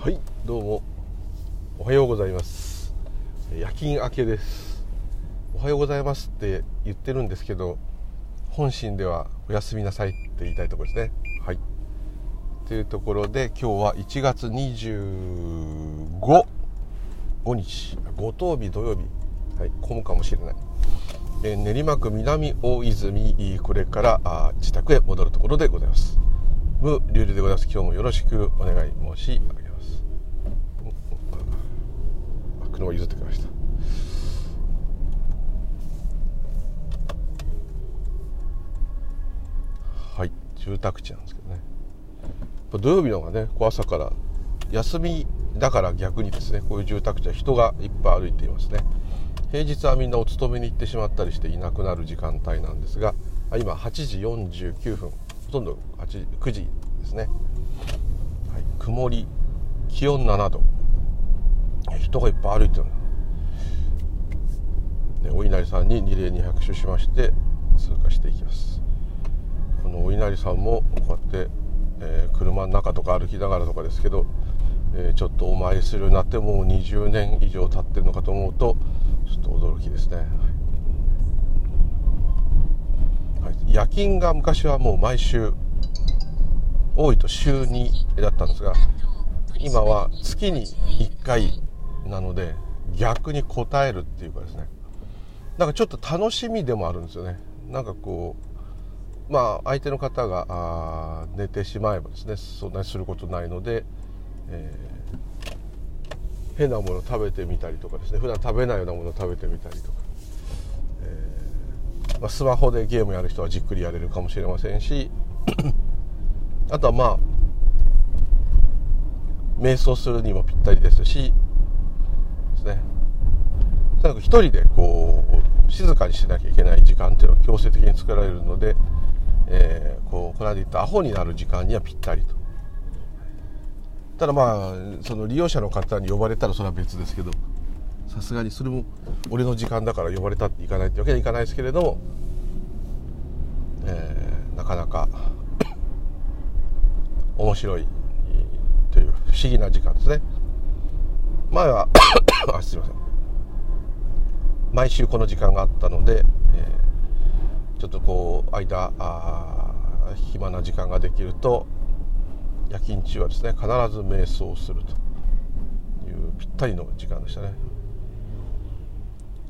はいどうも。おはようございます。夜勤明けです。おはようございますって言ってるんですけど本心ではおやすみなさいって言いたいところですね。はい。というところで今日は1月25日。五等日土曜日。はい混むかもしれない。えー、練馬区南大泉これからあ自宅へ戻るところでございます。無流々でございます。今日もよろしくお願い申し上げます車譲ってきました。はい住宅地なんですけどね。土曜日の方がねこう朝から休みだから逆にですねこういう住宅地は人がいっぱい歩いていますね。平日はみんなお勤めに行ってしまったりしていなくなる時間帯なんですが今8時49分ほとんど8 9時ですね、はい、曇り気温7度。人がいっぱい歩いてるでお稲荷さんに二礼に拍手しまして通過していきます。このお稲荷さんもこうやって、えー、車の中とか歩きながらとかですけど、えー、ちょっとお参りするようになってもう20年以上経ってるのかと思うとちょっと驚きですね、はい、夜勤が昔はもう毎週多いと週2だったんですが今は月に1回なので逆に応えるっていうかですね。なんかちょっと楽しみでもあるんですよね。なんかこうまあ相手の方が寝てしまえばですねそんなにすることないので、えー、変なものを食べてみたりとかですね。普段食べないようなもの食べてみたりとか、えー、まあ、スマホでゲームやる人はじっくりやれるかもしれませんしあとはまあ瞑想するにもぴったりですしとにかく一人でこう静かにしなきゃいけない時間っていうのは強制的に作られるので、えー、こうこの間言ったアホになる時間にはぴったりと。ただまあその利用者の方に呼ばれたらそれは別ですけどさすがにそれも俺の時間だから呼ばれたっていかないってわけにはいかないですけれども、えー、なかなか 面白いという不思議な時間ですね。前はあ すいません毎週この時間があったので、えー、ちょっとこう間あ暇な時間ができると夜勤中はですね必ず瞑想するというぴったりの時間でしたね。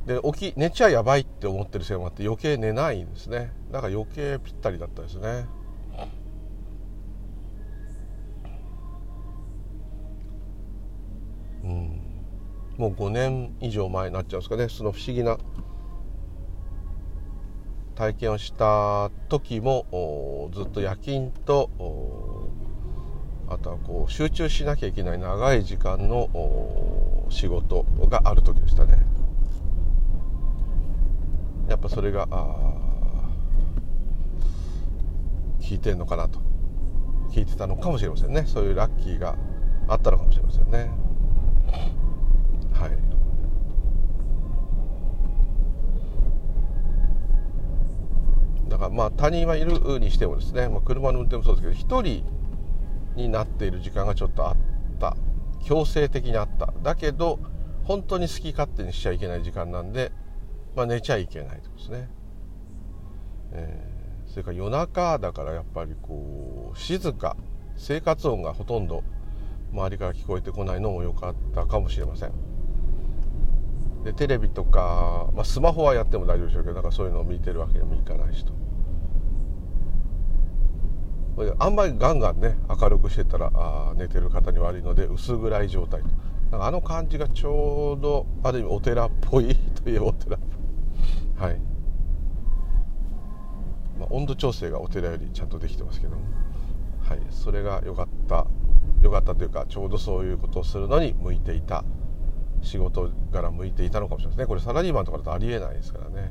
で起き寝ちゃやばいって思ってるせいもあって余計寝ないんですね。だから余計ぴったりだったですね。うん。もう5年以上前になっちゃうんですかね。その不思議な体験をした時もずっと夜勤とあとはこう集中しなきゃいけない長い時間の仕事がある時でしたね。やっぱそれが効いてんのかなと。効いてたのかもしれませんね。そういうラッキーがあったのかもしれませんね。はい。だからまあ他人はいるにしてもですね、まあ、車の運転もそうですけど1人になっている時間がちょっとあった。強制的にあった。だけど本当に好き勝手にしちゃいけない時間なんで、まあ、寝ちゃいけないとですね、えー、それから夜中だからやっぱりこう静か。生活音がほとんど周りから聞こえてこないのも良かったかもしれません。でテレビとか、まあ、スマホはやっても大丈夫でしょうけどなんかそういうのを見てるわけにもいかないしと。あんまりガンガンね明るくしてたらあ寝てる方に悪いので薄暗い状態なんかあの感じがちょうどある意味お寺っぽい といえばお寺っぽい。はい、まあ、温度調整がお寺よりちゃんとできてますけども。はい。それが良かった良かったというかちょうどそういうことをするのに向いていた。仕事から向いていたのかもしれないですね。これサラリーマンとかだとありえないですからね、はい、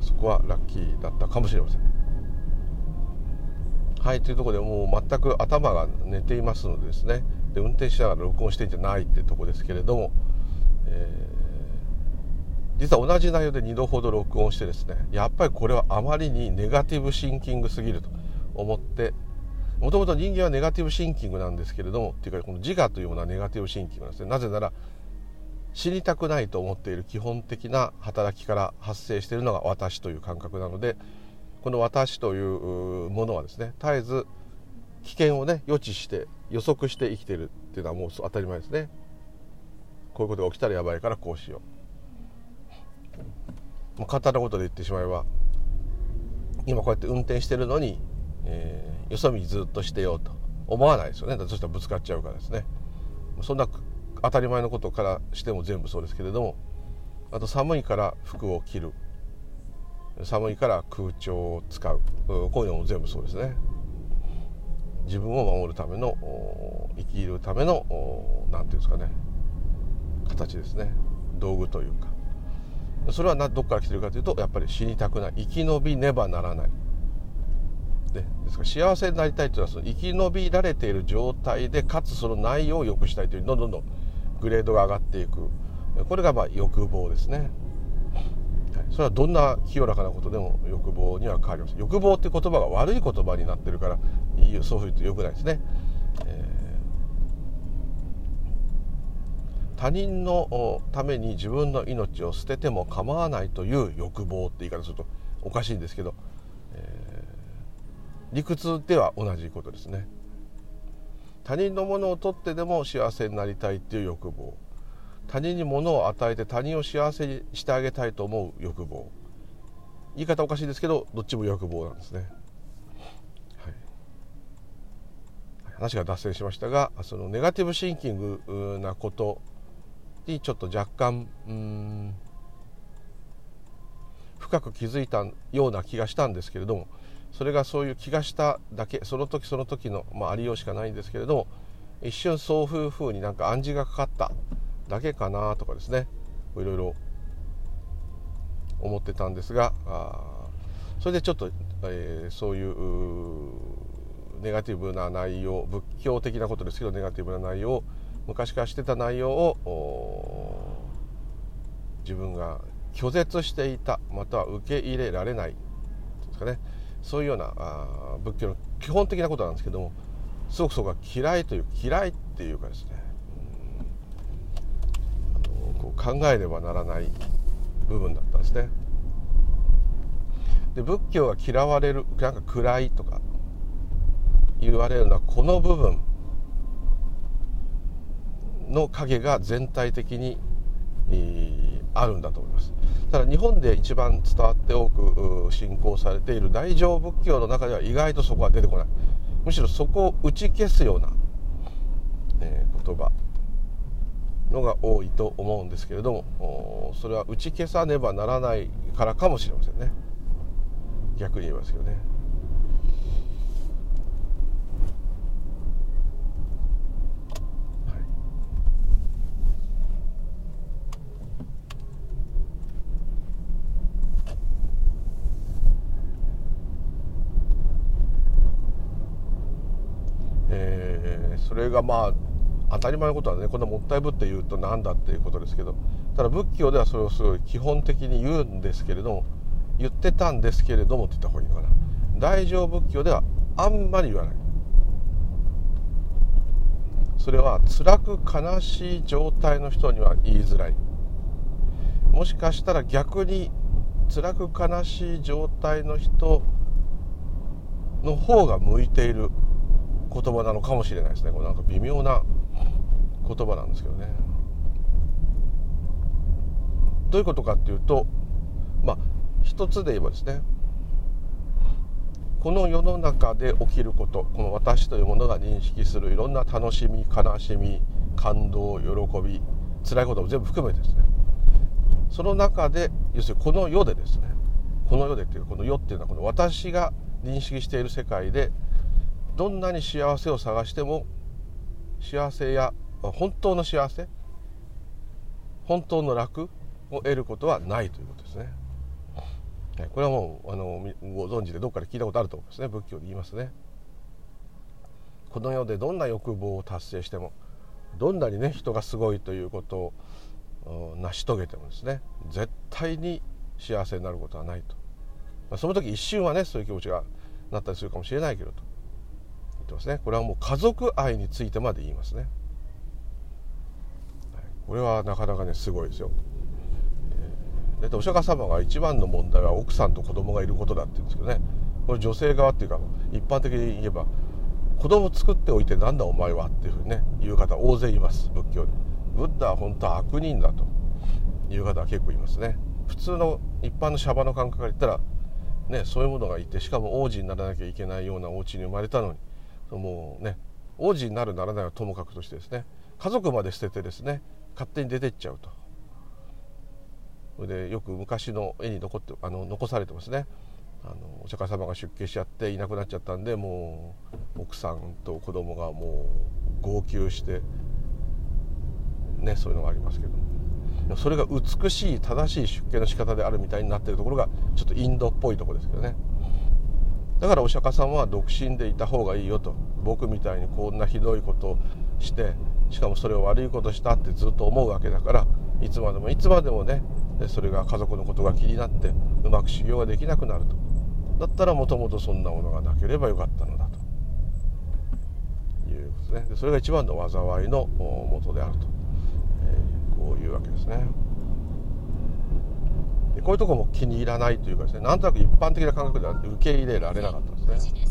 そこはラッキーだったかもしれません。はい。というとこでもう全く頭が寝ていますのでですね。で運転しながら録音してんじゃないってとこですけれども、えー、実は同じ内容で2度ほど録音してですねやっぱりこれはあまりにネガティブシンキングすぎると思ってもともと人間はネガティブシンキングなんですけれどもっていうかこの自我というものはネガティブシンキングなんですね。なぜなら死にたくないと思っている基本的な働きから発生しているのが私という感覚なのでこの私というものはですね絶えず危険をね予知して予測して生きているっていうのはもう当たり前ですね。こういうことが起きたらやばいからこうしよう。もう簡単なことで言ってしまえば今こうやって運転してるのに、えー、よそ見ずっとしてようと思わないですよね。そしたらぶつかっちゃうからですね。そんな当たり前のことからしても全部そうですけれどもあと寒いから服を着る。寒いから空調を使う。こういうのも全部そうですね。自分を守るための生きるための何ていうんですかね。形ですね。道具というか。それはどっから来てるかというとやっぱり死にたくない。生き延びねばならない。でですから幸せになりたいというのはその生き延びられている状態でかつその内容を良くしたいというどんどんどんグレードが上がっていく。これがまあ欲望ですね。はい。それはどんな清らかなことでも欲望には変わります欲望っていう言葉が悪い言葉になってるからそういうとよくないですね、えー、他人のために自分の命を捨てても構わないという欲望って言い方するとおかしいんですけど、理屈では同じことですね。他人のものを取ってでも幸せになりたいっていう欲望。他人に物を与えて他人を幸せにしてあげたいと思う欲望。言い方おかしいですけどどっちも欲望なんですね、はい、話が脱線しましたがそのネガティブシンキングなことにちょっと若干うん深く気づいたような気がしたんですけれどもそれがそういう気がしただけその時その時の、まあ、ありようしかないんですけれども一瞬そういうふうになんか暗示がかかっただけかなとかですねいろいろ思ってたんですがあそれでちょっと、えー、そういうネガティブな内容仏教的なことですけどネガティブな内容昔からしてた内容を自分が拒絶していたまたは受け入れられないですかね。そういうようなあ仏教の基本的なことなんですけどもすごくそこが嫌いという嫌いっていうかですねあの、こう考えねばならない部分だったんですね。で仏教が嫌われるなんか暗いとか言われるのはこの部分の影が全体的に、あるんだと思いますただ日本で一番伝わって多く信仰されている大乗仏教の中では意外とそこは出てこないむしろそこを打ち消すような、えー、言葉のが多いと思うんですけれどもそれは打ち消さねばならないからかもしれませんね逆に言いますけどね。えー、それがまあ当たり前のことはね。こんなもったいぶって言うと何だっていうことですけど。ただ仏教ではそれをすごい基本的に言うんですけれども言ってたんですけれどもって言った方がいいのかな。大乗仏教ではあんまり言わない。それは辛く悲しい状態の人には言いづらい。もしかしたら逆に辛く悲しい状態の人の方が向いている。言葉なのかもしれないですね。これなんか微妙な言葉なんですけどね。どういうことかっていうとまあ一つで言えばですねこの世の中で起きることこの私というものが認識するいろんな楽しみ悲しみ感動喜び辛いことも全部含めてですね。その中で要するにこの世でですねこの世でっていうこの世っていうのはこの私が認識している世界でどんなに幸せを探しても幸せや本当の幸せ本当の楽を得ることはないということですね。これはもうあのご存知でどっかで聞いたことあると思うんですね仏教で言いますね。この世でどんな欲望を達成してもどんなにね人がすごいということを成し遂げてもですね絶対に幸せになることはないと、まあ、その時一瞬はねそういう気持ちがなったりするかもしれないけどとってますね。これはもう家族愛についてまで言いますね。これはなかなかねすごいですよ。だってお釈迦様が一番の問題は奥さんと子供がいることだって言うんですけどね。これ女性側っていうか一般的に言えば子供作っておいてなんだお前はっていうふうにね言う方大勢います仏教でブッダは本当は悪人だと。いう方は結構いますね。普通の一般のシャバの感覚から言ったらねそういうものがいてしかも王子にならなきゃいけないようなお家に生まれたのにもうね王子になるならないはともかくとしてですね家族まで捨ててですね勝手に出てっちゃうと。それでよく昔の絵に残ってあの残されてますね。あのお釈迦様が出家しちゃっていなくなっちゃったんでもう奥さんと子供がもう号泣してねそういうのがありますけども。それが美しい正しい出家の仕方であるみたいになってるところがちょっとインドっぽいとこですけどね。だからお釈迦様は独身でいた方がいいよと。僕みたいにこんなひどいことをしてしかもそれを悪いことしたってずっと思うわけだからいつまでもいつまでもねそれが家族のことが気になってうまく修行ができなくなると。だったらもともとそんなものがなければよかったのだと。いうことですね。それが一番の災いの元であると、えー、こういうわけですね。こういうとこも気に入らないというかですねなんとなく一般的な感覚では受け入れられなかったんですね。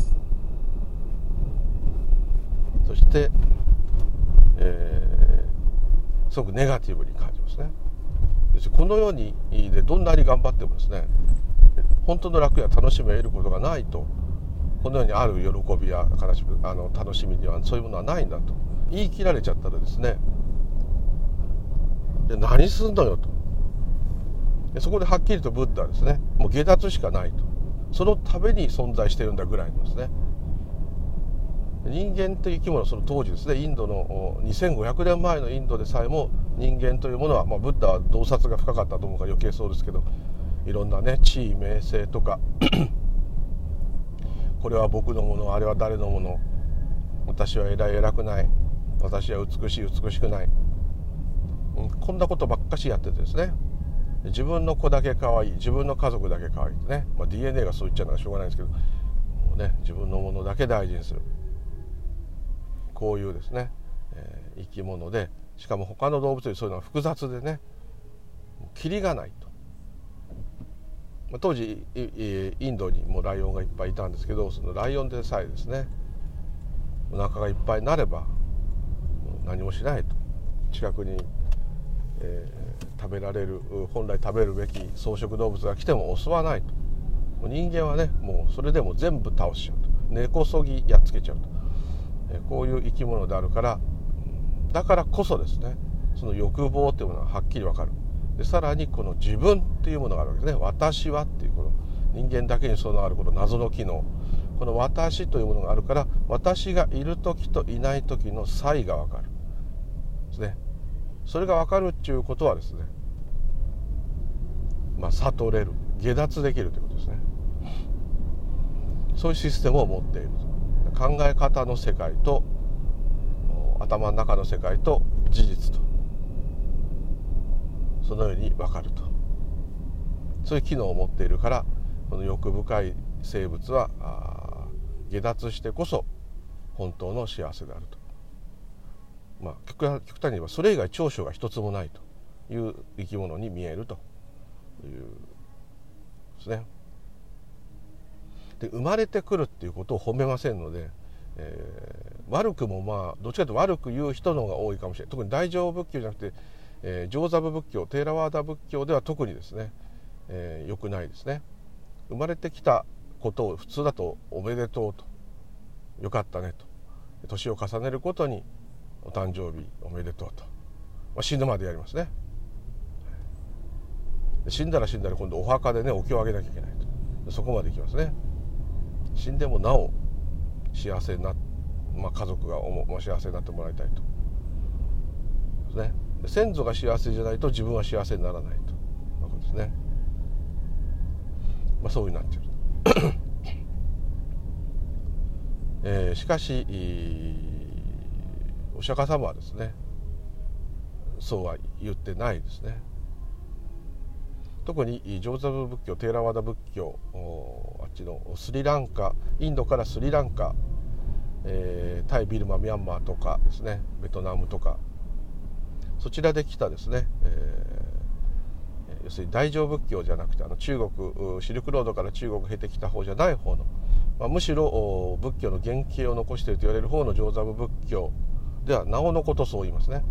そして、えー、すごくネガティブに感じますね。このようにでどんなに頑張ってもですね本当の楽や楽しみを得ることがないとこのようにある喜びや悲しみあの楽しみにはそういうものはないんだと。言い切られちゃったらですねで何すんのよと。でそこではっきりとブッダですねもう下脱しかないと。そのために存在してるんだぐらいのですね。人間という生き物その当時ですねインドの2500年前のインドでさえも人間というものは、まあ、ブッダは洞察が深かったと思うから余計そうですけどいろんなね地位名声とか これは僕のものあれは誰のもの私は偉い偉くない私は美しい美しくない、うん、こんなことばっかしやっててですね。自分の子だけ可愛い自分の家族だけ可愛いね、まあ、DNA がそう言っちゃうのはしょうがないんですけどもう、ね、自分のものだけ大事にする。こういうですね、えー、生き物でしかも他の動物よりそういうのは複雑でねキリがないと。まあ当時インドにもライオンがいっぱいいたんですけどそのライオンでさえですねお腹がいっぱいになれば何もしないと。近くに、えー、食べられる本来食べるべき草食動物が来ても襲わないと。人間はねもうそれでも全部倒しちゃうと。根こそぎやっつけちゃうと、え、こういう生き物であるからだからこそですねその欲望というものがはっきり分かる。でさらにこの自分っていうものがあるわけですね。私はっていうこの人間だけにそのあるこの謎の機能。この私というものがあるから私がいる時といない時の差異が分かる。ですね。それが分かるっていうことはですねまあ悟れる。下脱できるということですね。そういうシステムを持っている考え方の世界と頭の中の世界と事実と。そのように分かると。そういう機能を持っているからこの欲深い生物は下脱してこそ本当の幸せであると。まあ、極端に言えばそれ以外長所が一つもないという生き物に見えるというですね。で生まれてくるっていうことを褒めませんので、えー、悪くもまあどっちかというと悪く言う人の方が多いかもしれない。特に大乗仏教じゃなくてえー、上座部仏教テーラワーダ仏教では特にですね、えー、よくないですね。生まれてきたことを普通だとおめでとうと。よかったねと。年を重ねることにお誕生日おめでとうと、まあ、死ぬまでやりますね。死んだら死んだら今度お墓でねお経をあげなきゃいけないと。そこまでいきますね。死んでもなお幸せな、まあ、家族がおも幸せになってもらいたいと。ですね先祖が幸せじゃないと自分は幸せにならないと。いうことですね、まあ、そういうになっている、えー、しかしお釈迦様はですねそうは言ってないですね。特に上座部仏教テーラワダ仏教あっちのスリランカインドからスリランカえー、タイビルマミャンマーとかですねベトナムとかそちらで来たですね、えー、要するに大乗仏教じゃなくてあの中国シルクロードから中国経てきた方じゃない方の、まあ、むしろ仏教の原型を残していると言われる方の上座部仏教ではなおのことそう言いますね。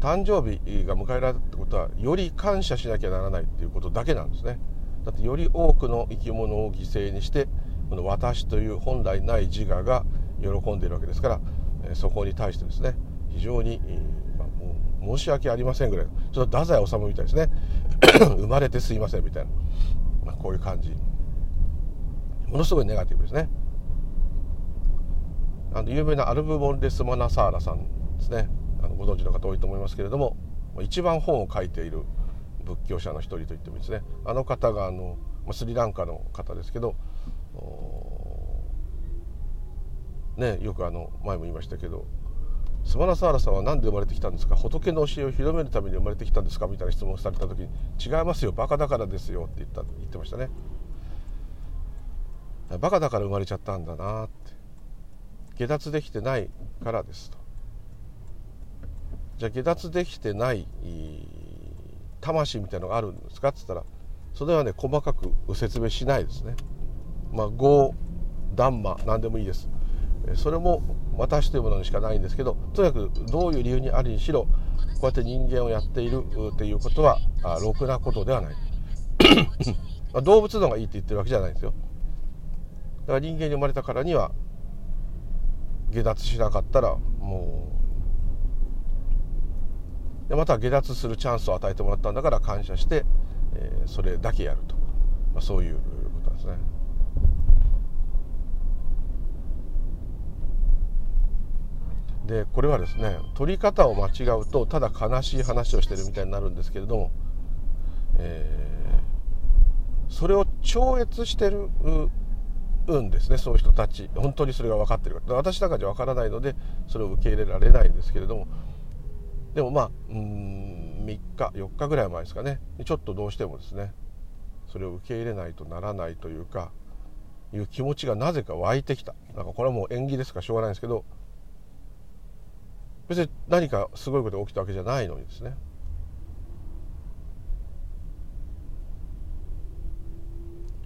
誕生日が迎えられたってことはより感謝しなきゃならないっていうことだけなんですね。だってより多くの生き物を犠牲にしてこの私という本来ない自我が喜んでいるわけですからそこに対してですね非常に、まあ、もう申し訳ありませんぐらいちょっと太宰治みたいですね。生まれてすいませんみたいな、まあ、こういう感じ。ものすごいネガティブですね。あの有名なアルブ・ボンレス・マナサーラさんですね。あのご存知の方多いと思いますけれども一番本を書いている仏教者の一人と言ってもですね。あの方があのスリランカの方ですけどねよくあの前も言いましたけどスマナサーラさんは何で生まれてきたんですか？仏の教えを広めるために生まれてきたんですか？みたいな質問をされた時に「違いますよバカだからですよ」って言った言ってましたね。バカだから生まれちゃったんだなっ下脱できてないからですと。じゃあ下脱できてない魂みたいのがあるんですか？っつったらそれはね細かく説明しないですね。まあ語ダンマ何でもいいです。それも私というものにしかないんですけどとにかくどういう理由にあるにしろこうやって人間をやっているっていうことはろくなことではない。動物の方がいいって言ってるわけじゃないんですよ。だから人間に生まれたからには下脱しなかったらもうでまた下脱するチャンスを与えてもらったんだから感謝して、えー、それだけやると、まあ、そういうことですね。でこれはですね取り方を間違うとただ悲しい話をしてるみたいになるんですけれども、えー、それを超越してるんですねそういう人たち。本当にそれが分かってるか私なんかじゃ分からないのでそれを受け入れられないんですけれども。でもまあうん3日4日ぐらい前ですかね。ちょっとどうしてもですねそれを受け入れないとならないというかいう気持ちがなぜか湧いてきた。なんかこれはもう縁起ですからしょうがないんですけど。別に何かすごいことが起きたわけじゃないのにですね。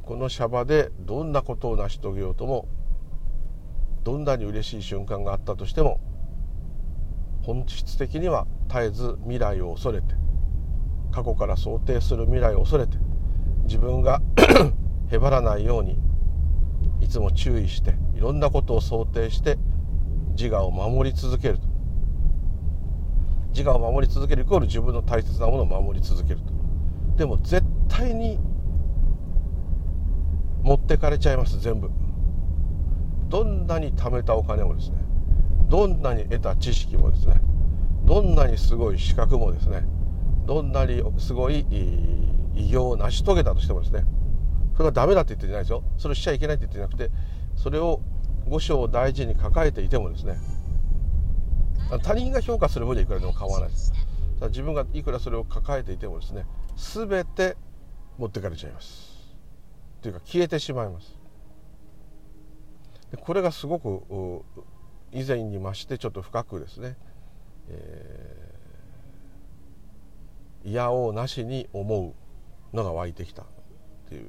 このシャバでどんなことを成し遂げようともどんなに嬉しい瞬間があったとしても本質的には絶えず未来を恐れて過去から想定する未来を恐れて自分が へばらないようにいつも注意していろんなことを想定して自我を守り続けると。自我を守り続けるイコール自分の大切なものを守り続けると。でも絶対に持ってかれちゃいます全部。どんなに貯めたお金もですねどんなに得た知識もですねどんなにすごい資格もですねどんなにすごい偉業を成し遂げたとしてもですねそれがダメだって言ってんじゃないですよ。それをしちゃいけないって言ってなくてそれを五章を大事に抱えていてもですね他人が評価する分にはいくらでも構わないです。自分がいくらそれを抱えていてもですね全て持ってかれちゃいます。というか消えてしまいます。でこれがすごく以前に増してちょっと深くですね、えー、いやおうなしに思うのが湧いてきたっていう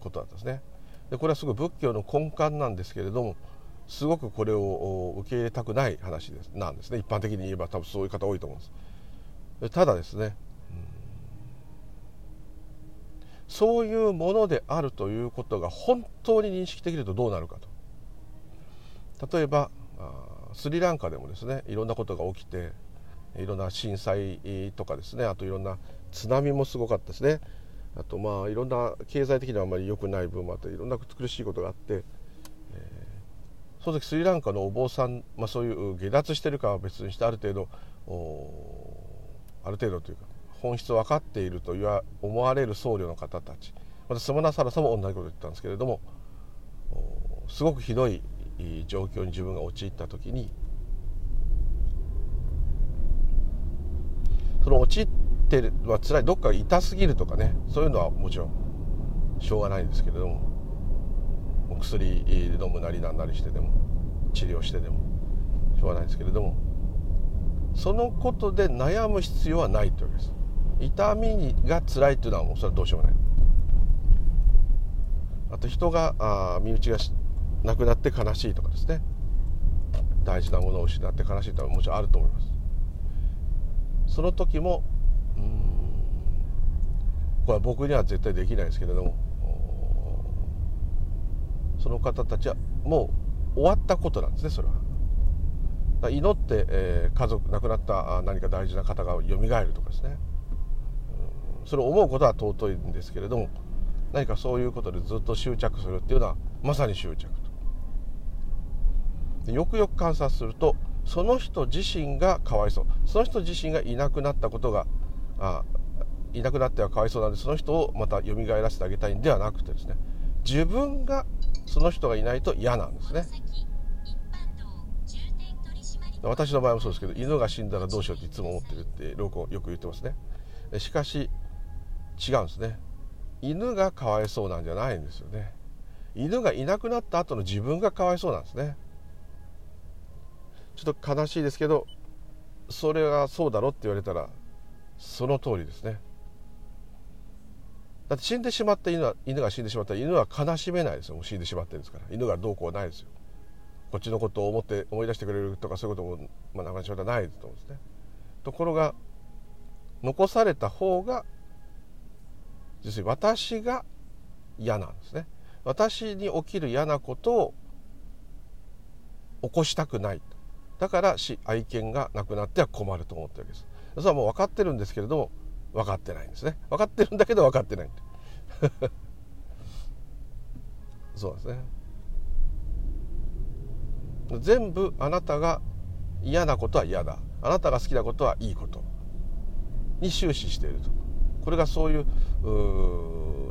ことなんですね。でこれはすごい仏教の根幹なんですけれどもすごくこれを受け入れたくない話ですなんですね。一般的に言えば多分そういう方多いと思うんです。ただですね、そういうものであるということが本当に認識できるとどうなるかと。例えばスリランカでもですねいろんなことが起きていろんな震災とかですねあといろんな津波もすごかったですね。あとまあいろんな経済的にはあまり良くない部分もあっていろんな苦しいことがあってえその時スリランカのお坊さん、まあ、そういう下脱してるかは別にしてある程度ある程度というか本質分かっているとは思われる僧侶の方たち。またスマナサラさんも同じこと言ったんですけれどもすごくひどい状況に自分が陥った時にその陥ってるは辛いどっか痛すぎるとかねそういうのはもちろんしょうがないんですけれども薬飲むなりなんなりしてでも治療してでもしょうがないんですけれどもそのことで悩む必要はないというわけです。痛みが辛いっていうのはもうそれはどうしようもない。あと人があ身内が亡くなって悲しいとかですね。大事なものを失って悲しいとはもちろんあると思います。その時もこれは僕には絶対できないですけれどもその方たちはもう終わったことなんですねそれは。祈って、えー、家族亡くなった何か大事な方がよみがえるとかですね。それを思うことは尊いんですけれども何かそういうことでずっと執着するっていうのはまさに執着と。よくよく観察するとその人自身がかわいそう。その人自身がいなくなったことがあいなくなってはかわいそうなんでその人をまた蘇らせてあげたいんではなくてですね。自分がその人がいないと嫌なんですね。私の場合もそうですけど犬が死んだらどうしようっていつも思ってるってロコよく言ってますね。しかし違うんですね。犬がかわいそうなんじゃないんですよね。犬がいなくなった後の自分がかわいそうなんですね。ちょっと悲しいですけどそれがそうだろって言われたらその通りですね。だって死んでしまった犬は犬が死んでしまったら犬は悲しめないですよ。もう死んでしまってるんですから。犬がどうこうないですよ。こっちのことを思って思い出してくれるとかそういうことも、まあ、なかなかないと思うんですね。ところが残された方が要するに私が嫌なんですね。私に起きる嫌なことを起こしたくない。だから愛犬が亡くなっては困ると思ってるわけです。それはもう分かってるんですけれども分かってないんですね。分かってるんだけど分かってない。そうですね。全部あなたが嫌なことは嫌だ。あなたが好きなことはいいことに終始していると。これがそういう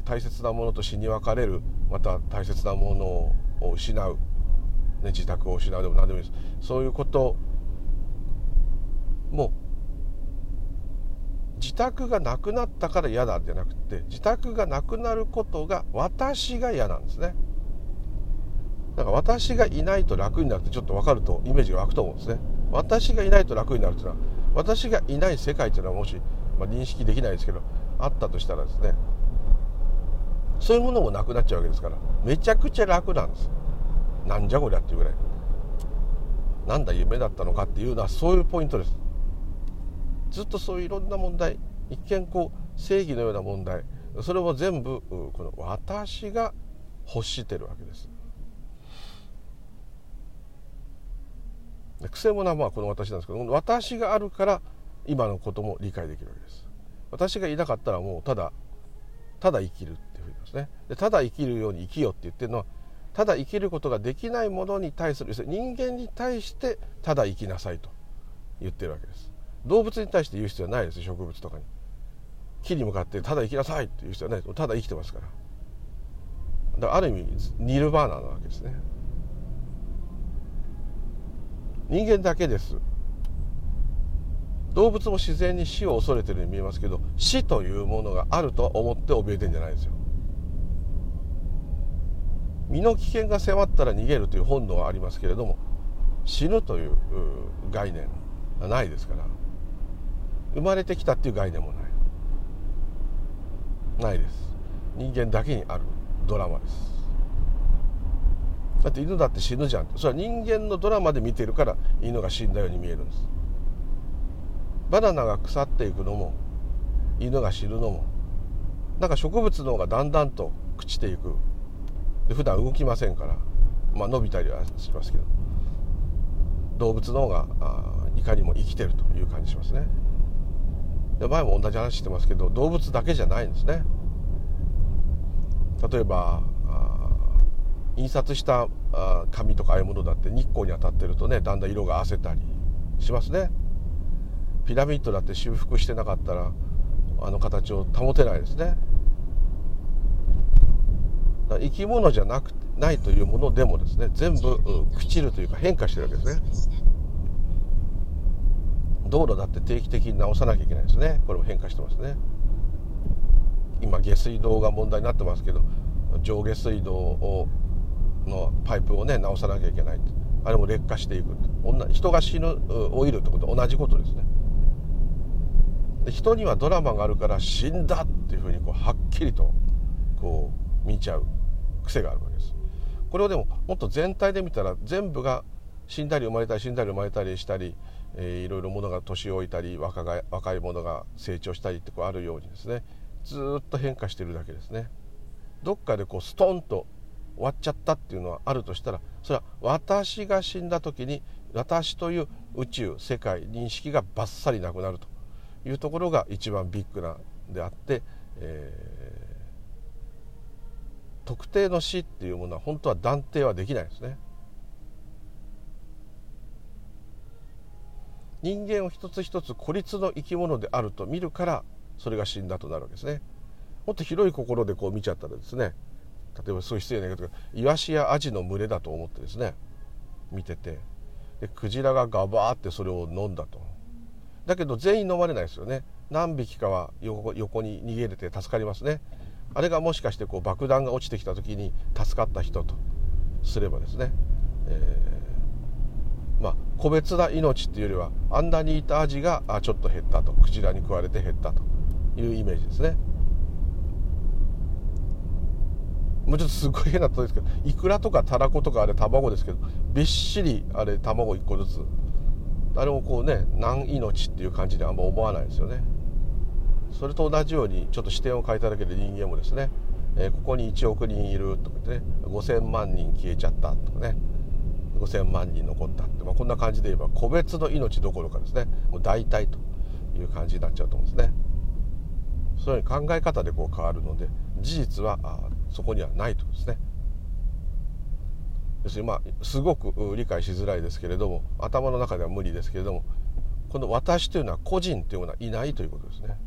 大切なものと死に別れるまた大切なものを失う、ね、自宅を失うでも何でもいいです。そういうことも自宅がなくなったから嫌だじゃなくて自宅がなくなることが私が嫌なんですね。だから私がいないと楽になるってちょっと分かるとイメージが湧くと思うんですね。私がいないと楽になるっていうのは私がいない世界っていうのはもし、まあ、認識できないですけどあったとしたらですねそういうものもなくなっちゃうわけですからめちゃくちゃ楽なんです。なんじゃこりゃっていうぐらい。なんだ夢だったのかっていうのはそういうポイントです。ずっとそういういろんな問題一見こう正義のような問題それを全部この私が欲してるわけです。くせ者はまあこの私なんですけど私があるから今のことも理解できるわけです。私がいなかったらもうただただ生きるっていうふうにですね。でただ生きるように生きよって言ってるのはただ生きることができないものに対する人間に対してただ生きなさいと言ってるわけです。動物に対して言う必要はないです植物とかに。木に向かってただ生きなさいって言う必要はないです。ただ生きてますから。だからある意味ニルバーナなわけですね。人間だけです。動物も自然に死を恐れてるように見えますけど死というものがあると思って怯えてんじゃないですよ。身の危険が迫ったら逃げるという本能はありますけれども死ぬという概念はないですから生まれてきたっていう概念もない。ないです。人間だけにあるドラマです。だって犬だって死ぬじゃん。それは人間のドラマで見てるから犬が死んだように見えるんです。バナナが腐っていくのも犬が死ぬのもなんか植物の方がだんだんと朽ちていく。で普段動きませんからまあ伸びたりはしますけど動物の方がいかにも生きてるという感じしますね。で前も同じ話してますけど動物だけじゃないんですね。例えば印刷した紙とかああいうものだって日光に当たってるとねだんだん色が褪せたりしますね。ピラミッドだって修復してなかったらあの形を保てないですね。生き物じゃなくないというものでもですね全部朽ちるというか変化してるわけですね。道路だって定期的に直さなきゃいけないですね。これも変化してますね。今下水道が問題になってますけど上下水道をのパイプをね直さなきゃいけないあれも劣化していく人が死ぬオイルってこと同じことですね。で人にはドラマがあるから死んだっていうふうにこうはっきりとこう見ちゃう癖があるわけです。これをでももっと全体で見たら全部が死んだり生まれたり死んだり生まれたりしたり、えー、いろいろものが年老いたり若が若い者が成長したりってこうあるようにですね。ずっと変化してるだけですね。どっかでこうストンと終わっちゃったっていうのはあるとしたらそれは私が死んだ時に私という宇宙世界認識がバッサリなくなると。いうところが一番ビッグなであって、えー、特定の死っていうものは本当は断定はできないですね。人間を一つ一つ孤立の生き物であると見るからそれが死んだとなるわけですね。もっと広い心でこう見ちゃったらですね例えばそういう失礼な言い方イワシやアジの群れだと思ってですね見ててでクジラがガバーってそれを飲んだとだけど全員飲まれないですよね。何匹かは横横に逃げれて助かりますね。あれがもしかしてこう爆弾が落ちてきた時に助かった人とすればですね、えー、まあ個別な命っていうよりはあんなにいたアジがあちょっと減ったと。クジラに食われて減ったというイメージですね。もうちょっとすごい変な例えですけどイクラとかタラコとかあれ卵ですけどびっしりあれ卵1個ずつあれもこうね何命っていう感じであんま思わないですよね。それと同じようにちょっと視点を変えただけで人間もですね、えー、ここに1億人いるとかってね5000万人消えちゃったとかね5000万人残ったって、まあ、こんな感じで言えば個別の命どころかですねもう大体という感じになっちゃうと思うんですね。そういう考え方でこう変わるので事実はそこにはないとですね。要するにまあすごく理解しづらいですけれども頭の中では無理ですけれどもこの私というのは個人というものはいないということですね。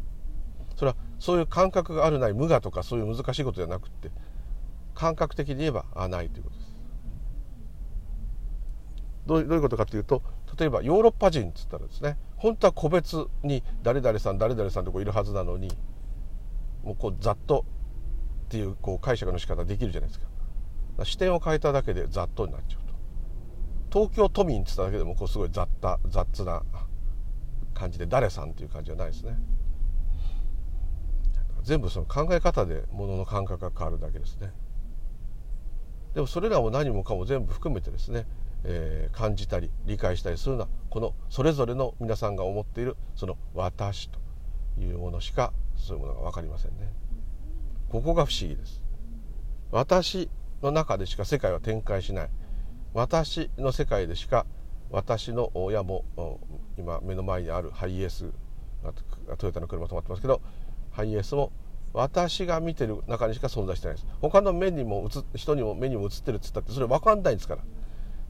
それはそういう感覚があるない無我とかそういう難しいことじゃなくって感覚的に言えばあないということです。どういうことかというと例えばヨーロッパ人っつったらですね本当は個別に誰々さん誰々さんとこいるはずなのにもうこうざっとっていうこう解釈の仕方できるじゃないですか。視点を変えただけでざっとになっちゃうと。東京都民って言っただけでもこうすごい雑多雑な感じで誰さんっていう感じじゃないですね。全部その考え方でものの感覚が変わるだけですね。でもそれらも何もかも全部含めてですね、えー、感じたり理解したりするのはこのそれぞれの皆さんが思っているその「私」というものしかそういうものが分かりませんね。ここが不思議です。私の中でしか世界は展開しない。私の世界でしか私の親も今目の前にあるハイエーストヨタの車止まってますけどハイエースも私が見てる中にしか存在してないです。他の目にも人にも目にも映ってるっつったってそれ分かんないんですから。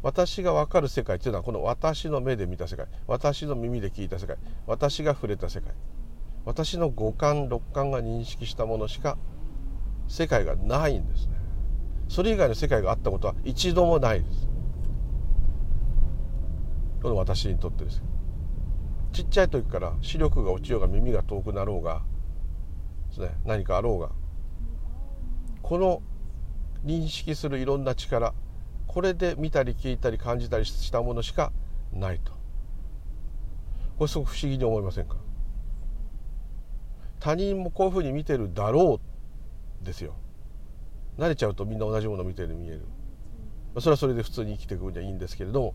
私が分かる世界っていうのはこの私の目で見た世界。私の耳で聞いた世界。私が触れた世界。私の五感六感が認識したものしか世界がないんですね。それ以外の世界があったことは一度もないです。この私にとってです。ちっちゃい時から視力が落ちようが耳が遠くなろうがですね。何かあろうが。この認識するいろんな力。これで見たり聞いたり感じたりしたものしかないと。これすごく不思議に思いませんか？他人もこういうふうに見てるだろうですよ。慣れちゃうとみんな同じものを見てるように見える。それはそれで普通に生きていく分にはいいんですけれども。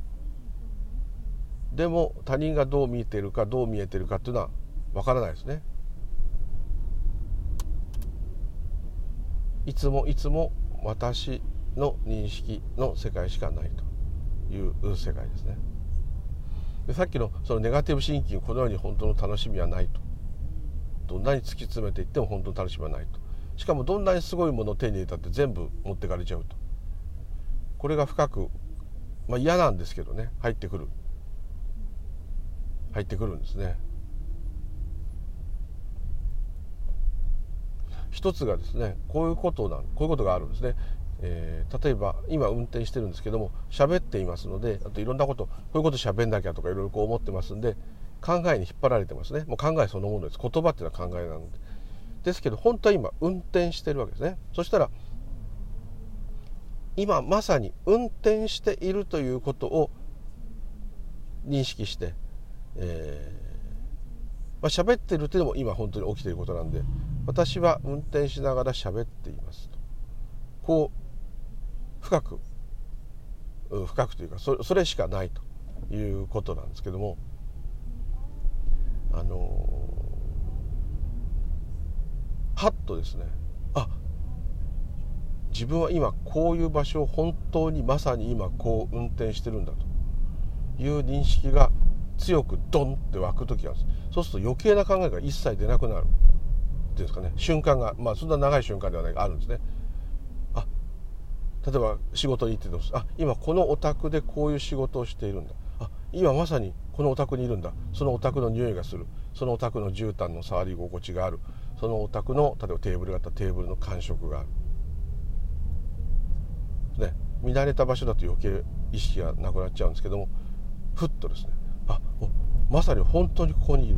でも他人がどう見えてるかどう見えてるかっていうのはわからないですね。いつもいつも私の認識の世界しかないという世界ですね。でさっきのそのネガティブシンキングこのように本当の楽しみはないと。どんなに突き詰めていっても本当の楽しみはないと。しかもどんなにすごいものを手に入れたって全部持ってかれちゃうと。これが深く、まあ、嫌なんですけどね。入ってくる。入ってくるんですね。一つがですねこういうことなんこういうことがあるんですね、えー、例えば今運転してるんですけども喋っていますのであといろんなことこういうこと喋んなきゃとかいろいろこう思ってますんで考えに引っ張られてますね。もう考えそのものです。言葉っていうのは考えなので。ですけど本当は今運転してるわけですね。そしたら今まさに運転しているということを認識して、えーまあ、喋ってるっていうのも今本当に起きていることなんで私は運転しながら喋っていますと。こう深く深くというかそそれしかないということなんですけどもあのー、はっとですね。あ自分は今こういう場所を本当にまさに今こう運転してるんだと。いう認識が強くドンって湧く時があるんです。そうすると余計な考えが一切出なくなる。っていうんですかね。瞬間がまあそんな長い瞬間ではないがあるんですね。あ例えば仕事に行っててあ今このお宅でこういう仕事をしているんだ。あ今まさにこのお宅にいるんだ。そのお宅の匂いがする。そのお宅の絨毯の触り心地がある。そのお宅の例えばテーブルがあったテーブルの感触がある。ね、見慣れた場所だと余計意識がなくなっちゃうんですけどもふっとですねあまさに本当にここにいる。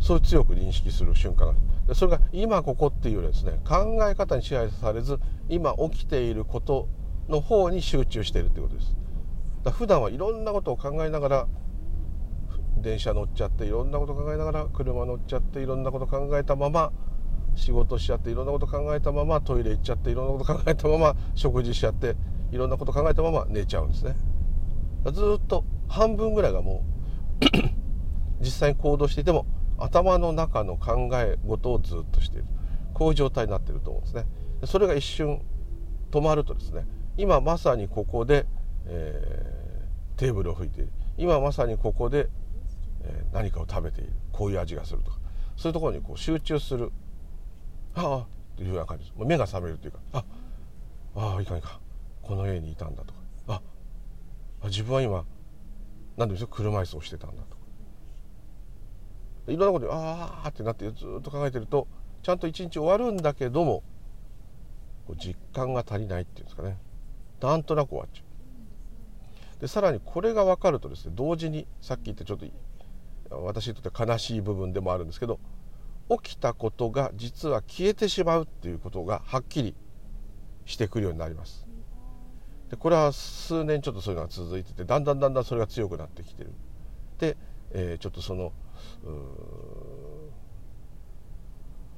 そういう強く認識する瞬間がそれが今ここっていうよりですね考え方に支配されず今起きていることの方に集中しているということです。だ普段はいろんなことを考えながら電車乗っちゃっていろんなこと考えながら車乗っちゃっていろんなこと考えたまま仕事しちゃっていろんなこと考えたままトイレ行っちゃっていろんなこと考えたまま食事しちゃっていろんなこと考えたまま寝ちゃうんですね。ずっと半分ぐらいがもう 実際に行動していても頭の中の考え事をずっとしている。こういう状態になっていると思うんですね。それが一瞬止まるとですね今まさにここで、えー、テーブルを拭いている。今まさにここで、え、何かを食べているこういう味がするとかそういうところにこう集中するああというような感じです。目が覚めるというかああいかんいかん。この家にいたんだとかあ自分は今何でしょう車椅子をしてたんだとか。いろんなことでああってなってずっと考えてるとちゃんと一日終わるんだけども実感が足りないっていうんですかね。なんとなく終わっちゃう。でさらにこれが分かるとですね同時にさっき言ったちょっと私にとって悲しい部分でもあるんですけど起きたことが実は消えてしまうっていうことがはっきりしてくるようになります。でこれは数年ちょっとそういうのが続いててだんだんだんだんそれが強くなってきてる。で、えー、ちょっとその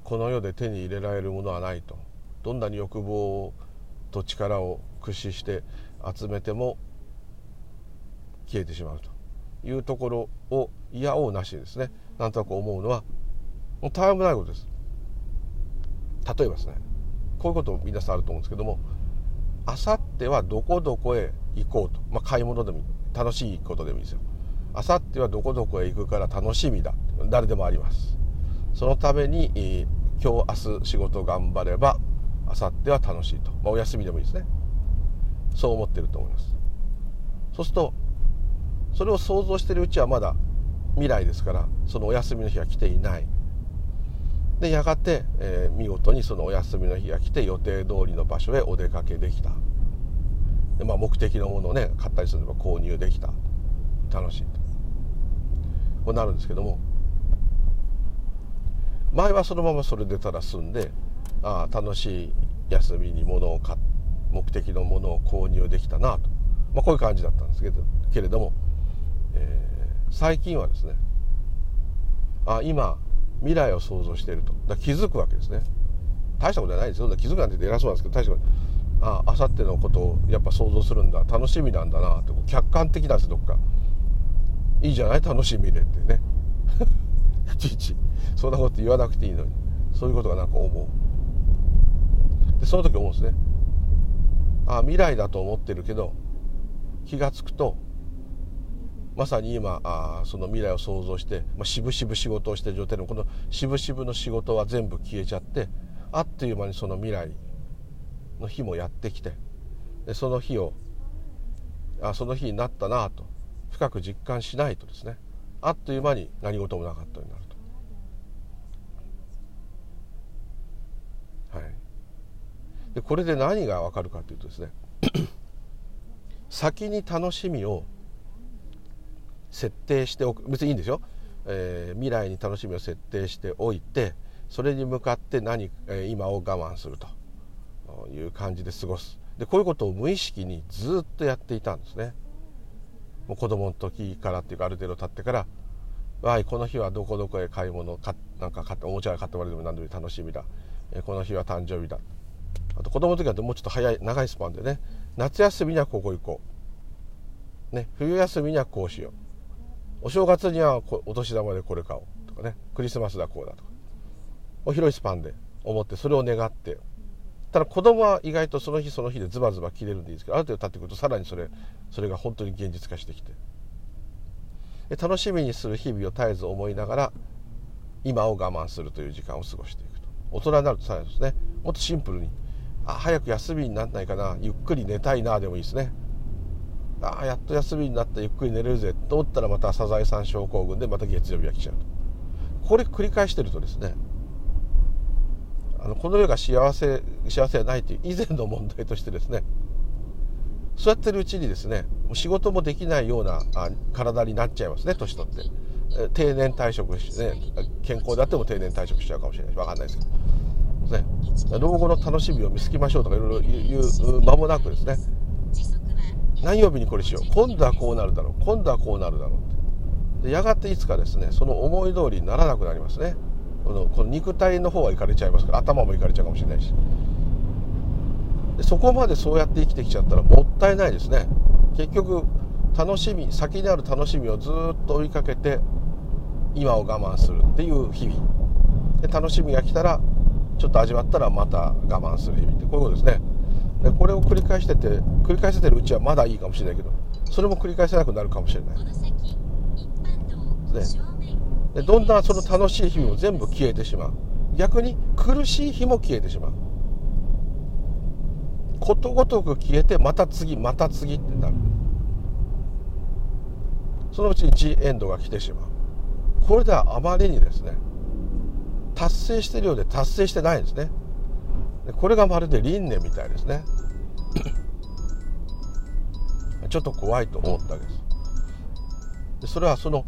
この世で手に入れられるものはないと。どんなに欲望と力を駆使して集めても消えてしまうと。いうところを嫌おうなしですね。なんとなく思うのはもうたわいもないことです。例えばですね。こういうこと皆さんあると思うんですけどもあさってはどこどこへ行こうと、まあ、買い物でもいい。楽しいことでもいいですよ。あさってはどこどこへ行くから楽しみだ。誰でもあります。そのために、えー、今日明日仕事頑張ればあさっては楽しいと、まあ、お休みでもいいですね。そう思ってると思います。そうするとそれを想像してるうちはまだ未来ですからそのお休みの日は来ていない。でやがて、えー、見事にそのお休みの日が来て予定通りの場所へお出かけできた。で、まあ、目的のものをね買ったりすれば購入できた。楽しい。とこうなるんですけども。前はそのままそれでただ済んでああ楽しい休みに物を買目的のものを購入できたなと、まあ、こういう感じだったんですけどけれども、えー、最近はですねあ今未来を想像していると。だ気づくわけですね。大したことじゃないですよ。気づくなんて言って偉そうなんですけど大したことああさってのことをやっぱ想像するんだ。楽しみなんだなって客観的なんですどっか。いいじゃない？楽しみでってね。いちいち。そんなこと言わなくていいのに。そういうことがなんか思う。でその時思うんですね。ああ未来だと思ってるけど気が付くとまさに今あその未来を想像して、まあ、渋々仕事をしてる状態でもこの渋々の仕事は全部消えちゃってあっという間にその未来の日もやってきてでその日をあその日になったなと深く実感しないとですねあっという間に何事もなかったようになると。はい、でこれで何が分かるかというとですね 先に楽しみを設定しておく別にいいんですよ、えー、未来に楽しみを設定しておいてそれに向かって何、え、今を我慢するという感じで過ごす。でこういうことを無意識にずっとやっていたんですね。もう子供の時からっていうかある程度経ってから「わいこの日はどこどこへ買い物かなんか買っておもちゃ買ってもらえても何でも楽しみだ、えこの日は誕生日だ」あと子供の時はもうちょっと早い長いスパンでね。夏休みにはここ行こう、ね、冬休みにはこうしよう。お正月にはお年玉でこれ買おうとかね。クリスマスだこうだとか。お広いスパンで思ってそれを願ってただ子供は意外とその日その日でズバズバ切れるんでいいですけどある程度経ってくるとさらにそれそれが本当に現実化してきて。楽しみにする日々を絶えず思いながら今を我慢するという時間を過ごしていくと。大人になるとさらにですねもっとシンプルにあ早く休みにならないかな。ゆっくり寝たいなでもいいですね。ああやっと休みになったゆっくり寝れるぜと思ったらまたサザエさん症候群でまた月曜日が来ちゃうと。これ繰り返してるとですねあのこの世が幸せ幸せはないという以前の問題としてですねそうやってるうちにですね仕事もできないような体になっちゃいますね年取って。定年退職してね健康であっても定年退職しちゃうかもしれないし分かんないですけど、ね、老後の楽しみを見つけましょうとかいろいろ言う間もなくですね何曜日にこれしよう？今度はこうなるだろう。今度はこうなるだろうでやがていつかですねその思い通りにならなくなりますね。このこの肉体の方はいかれちゃいますから頭もいかれちゃうかもしれないし。でそこまでそうやって生きてきちゃったらもったいないですね。結局楽しみ先にある楽しみをずっと追いかけて今を我慢するっていう日々。で楽しみが来たらちょっと味わったらまた我慢する日々ってこういうことですね。でこれを繰り返してて繰り返せてるうちはまだいいかもしれないけどそれも繰り返せなくなるかもしれない。ですね。でどんなその楽しい日々も全部消えてしまう。逆に苦しい日も消えてしまう。ことごとく消えてまた次また次ってなる。そのうちに G エンドが来てしまう。これではあまりにですね達成してるようで達成してないんですねこれがまるで輪廻みたいですね。ちょっと怖いと思ったわけです。でそれはその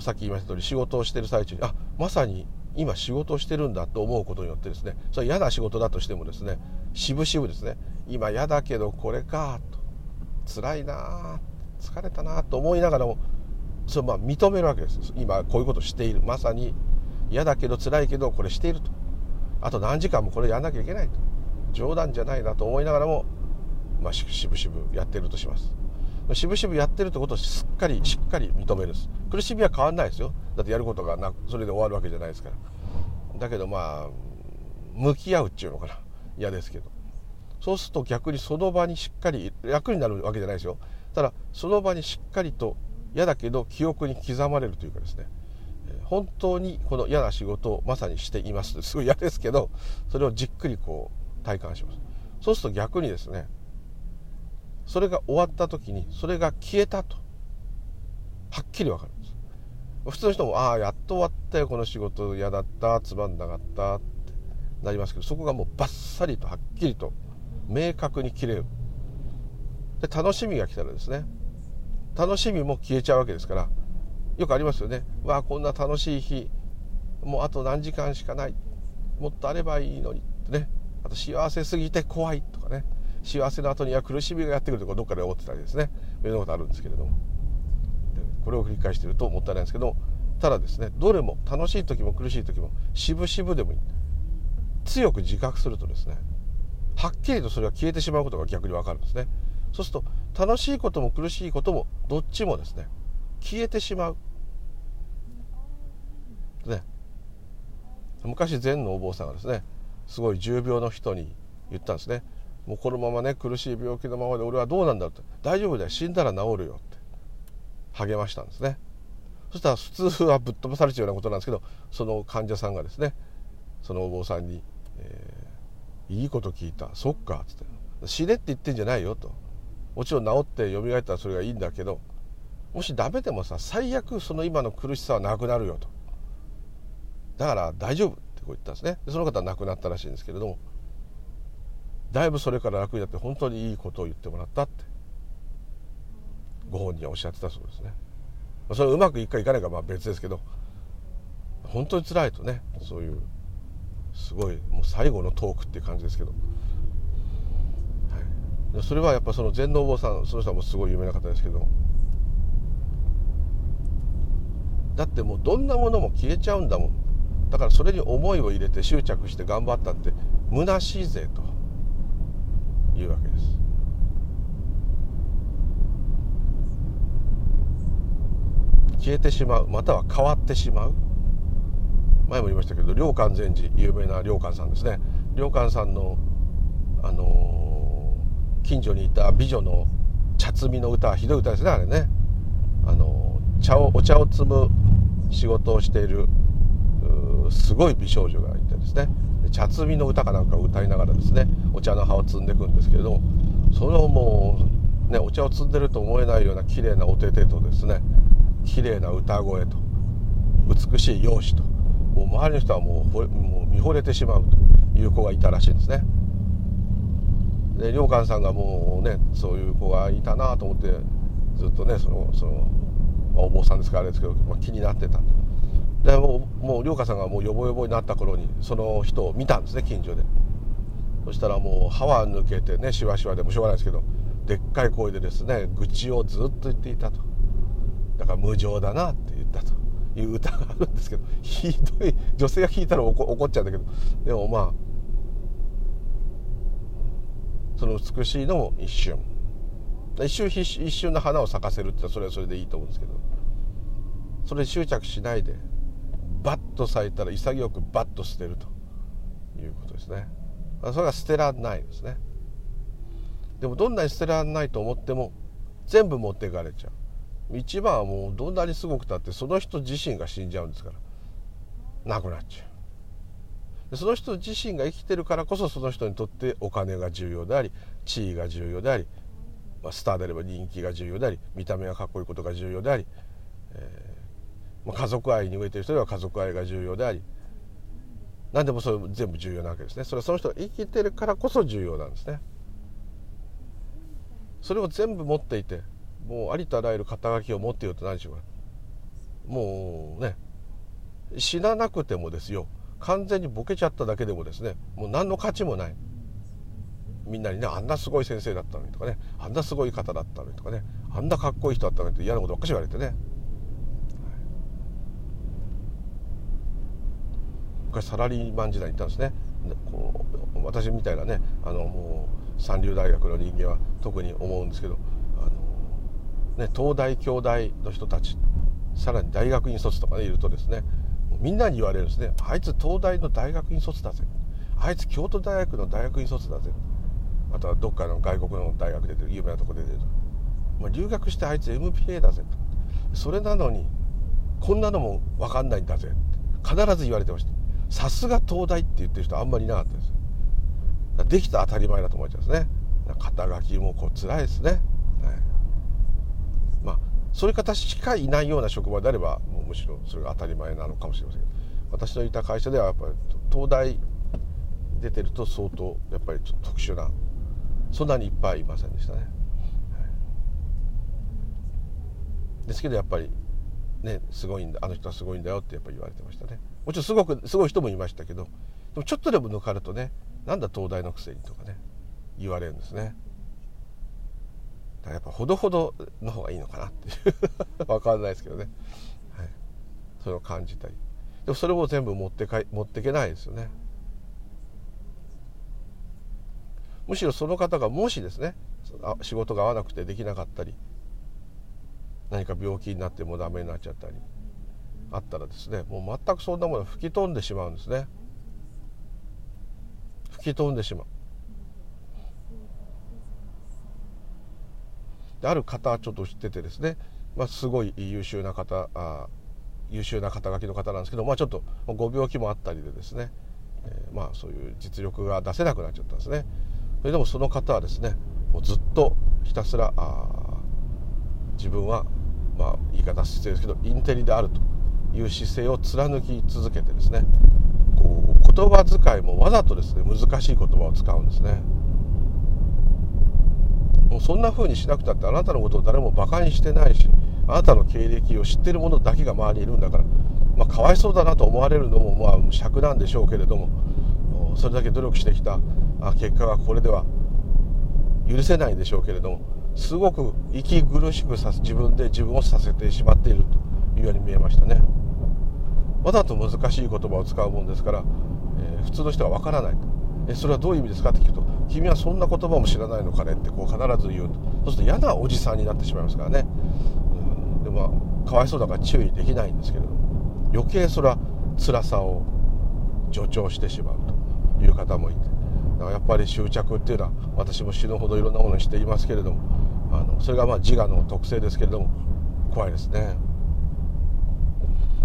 さっき言いました通り仕事をしてる最中にあまさに今仕事をしてるんだと思うことによってですねそれは嫌な仕事だとしてもですねしぶしぶですね今嫌だけどこれかと辛いな疲れたなと思いながらもそれまあ認めるわけです。今こういうことしている。まさに嫌だけど辛いけどこれしているとあと何時間もこれやんなきゃいけないと。冗談じゃないなと思いながらも、まあ、しぶしぶやってるとします。しぶしぶやってるってことをしっかりしっかり認めるです。苦しみは変わんないですよ。だってやることがなそれで終わるわけじゃないですから。だけどまあ向き合うっていうのかな。嫌ですけど。そうすると逆にその場にしっかり楽になるわけじゃないですよ。ただその場にしっかりと嫌だけど記憶に刻まれるというかですね。本当にこの嫌な仕事をまさにしています。すごい嫌ですけどそれをじっくりこう体感します。そうすると逆にですねそれが終わった時にそれが消えたとはっきり分かるんです。普通の人もああやっと終わったよこの仕事嫌だったつまんなかったってなりますけどそこがもうバッサリとはっきりと明確に切れる。で楽しみが来たらですね楽しみも消えちゃうわけですからよくありますよね。わあこんな楽しい日。もうあと何時間しかない。もっとあればいいのに。ってね。あと幸せすぎて怖いとかね。幸せの後には苦しみがやってくるとかどっかで思ってたりですね。いろんなことあるんですけれども。これを繰り返してるともったいないんですけどただですねどれも楽しい時も苦しい時もしぶしぶでもいい。強く自覚するとですねはっきりとそれが消えてしまうことが逆に分かるんですね。そうすると楽しいことも苦しいこともどっちもですね消えてしまう。ね。昔禅のお坊さんがですねすごい重病の人に言ったんですね。もうこのままね苦しい病気のままで俺はどうなんだろうって。大丈夫だよ。死んだら治るよって。励ましたんですね。そしたら普通はぶっ飛ばされちゃうようなことなんですけどその患者さんがですねそのお坊さんに、えー、いいこと聞いた。そっか」っつって「死ねって言ってんじゃないよ」と。もちろん治って蘇ったらそれがいいんだけどもしダメでもさ最悪その今の苦しさはなくなるよと。だから大丈夫ってこう言ったんですね。でその方は亡くなったらしいんですけれども。だいぶそれから楽になって本当にいいことを言ってもらったって。ご本人はおっしゃってたそうですね。それうまくいくかいかないかまあ別ですけど。本当に辛いとねそういうすごいもう最後のトークっていう感じですけど、はい、それはやっぱその全能坊さんその人はもうすごい有名な方ですけどだってもうどんなものも消えちゃうんだもん。だからそれに思いを入れて執着して頑張ったって虚しいぜというわけです。消えてしまうまたは変わってしまう。前も言いましたけど良寛禅師有名な良寛さんですね。良寛さんのあのー、近所にいた美女の茶摘みの歌ひどい歌ですねあれね。あのー、茶をお茶を摘む仕事をしているすごい美少女がいてですね茶摘みの歌かなんかを歌いながらですねお茶の葉を摘んでいくんですけれどもそのもうねお茶を摘んでると思えないような綺麗なお手手とですね綺麗な歌声と美しい容姿ともう周りの人はもうもう見惚れてしまうという子がいたらしいんですね。で良寛さんがもうねそういう子がいたなと思ってずっとねそのその、まあ、お坊さんですからあれですけど、まあ、気になってた。でもうもう良寛さんがもうヨボヨボになった頃にその人を見たんですね近所で。そしたらもう歯は抜けてねしわしわでもしょうがないですけどでっかい声でですね愚痴をずっと言っていたと。だから無情だなって言ったと。いう歌があるんですけどひどい女性が聞いたら怒っちゃうんだけど。でもまあその美しいのも一瞬。一瞬一瞬の花を咲かせるってそれはそれでいいと思うんですけど。それ執着しないでバッと咲いたら潔くバッと捨てるということですね。それは捨てらんないですね。でもどんなに捨てらんないと思っても全部持っていかれちゃう。一番はもうどんなにすごくたってその人自身が死んじゃうんですから。なくなっちゃう。その人自身が生きてるからこそその人にとってお金が重要であり地位が重要であり、まあ、スターであれば人気が重要であり見た目がかっこいいことが重要であり、えー、まあ、家族愛に飢えてる人では家族愛が重要であり何でもそれ全部重要なわけですね。それはその人が生きてるからこそ重要なんですね。それを全部持っていてもうありとあらゆる肩書きを持っていると何でしょうかもうね死ななくてもですよ。完全にボケちゃっただけでもですねもう何の価値もない。みんなにねあんなすごい先生だったのにとかねあんなすごい方だったのにとかねあんなかっこいい人だったのにって嫌なことばっかし言われてね。昔サラリーマン時代に行ったんですね。こう私みたいなねあのもう三流大学の人間は特に思うんですけどあの、ね、東大京大の人たちさらに大学院卒とかねいるとですねみんなに言われるんですね。あいつ東大の大学院卒だぜ。あいつ京都大学の大学院卒だぜ。あとはどっかの外国の大学で有名なとこで出てるまあ、留学してあいつ MPA だぜと。それなのにこんなのも分かんないんだぜ必ず言われてました。さすが東大って言ってる人あんまりいなかったです。できた当たり前だと思っちゃうんですね。肩書きもこう辛いですね、はい、まあそういう方しかいないような職場であればもうむしろそれが当たり前なのかもしれませんけど。私のいた会社ではやっぱり東大出てると相当やっぱりちょっと特殊なそんなにいっぱいいませんでしたね、はい、ですけどやっぱりねすごいんだあの人はすごいんだよってやっぱり言われてましたね。もちろんすごくすごい人もいましたけどでもちょっとでも抜かるとねなんだ東大のくせにとかね言われるんですね。だからやっぱほどほどの方がいいのかなっていう。分かんないですけどね、はい、それを感じたり。でもそれも全部持ってかい持っていけないですよね。むしろその方がもしですね仕事が合わなくてできなかったり何か病気になってもダメになっちゃったりあったらですねもう全くそんなもの吹き飛んでしまうんですね。吹き飛んでしまう。である方ちょっと知っててですね、まあ、すごい優秀な方あ優秀な肩書きの方なんですけど、まあ、ちょっとご病気もあったりでですね、えー、まあそういう実力が出せなくなっちゃったんですね。それでもその方はですねもうずっとひたすら自分はまあ言い方失礼ですけどインテリであるという姿勢を貫き続けてですねこう言葉遣いもわざとですね難しい言葉を使うんですね。もうそんな風にしなくたってあなたのことを誰もバカにしてないしあなたの経歴を知ってる者だけが周りにいるんだから、まあ、かわいそうだなと思われるのもまあ尺なんでしょうけれどもそれだけ努力してきた。結果がこれでは許せないでしょうけれどもすごく息苦しくさせ自分で自分をさせてしまっているというように見えましたね。わざと難しい言葉を使うもんですから、えー、普通の人はわからないえそれはどういう意味ですかって聞くと「君はそんな言葉も知らないのかね」ってこう必ず言うと。そうすると嫌なおじさんになってしまいますからね、うん、でも、まあ、かわいそうだから注意できないんですけれども。余計それは辛さを助長してしまうと。いう方もいてだからやっぱり執着っていうのは私も死ぬほどいろんなものにしていますけれどもあのそれがまあ自我の特性ですけれども怖いですね。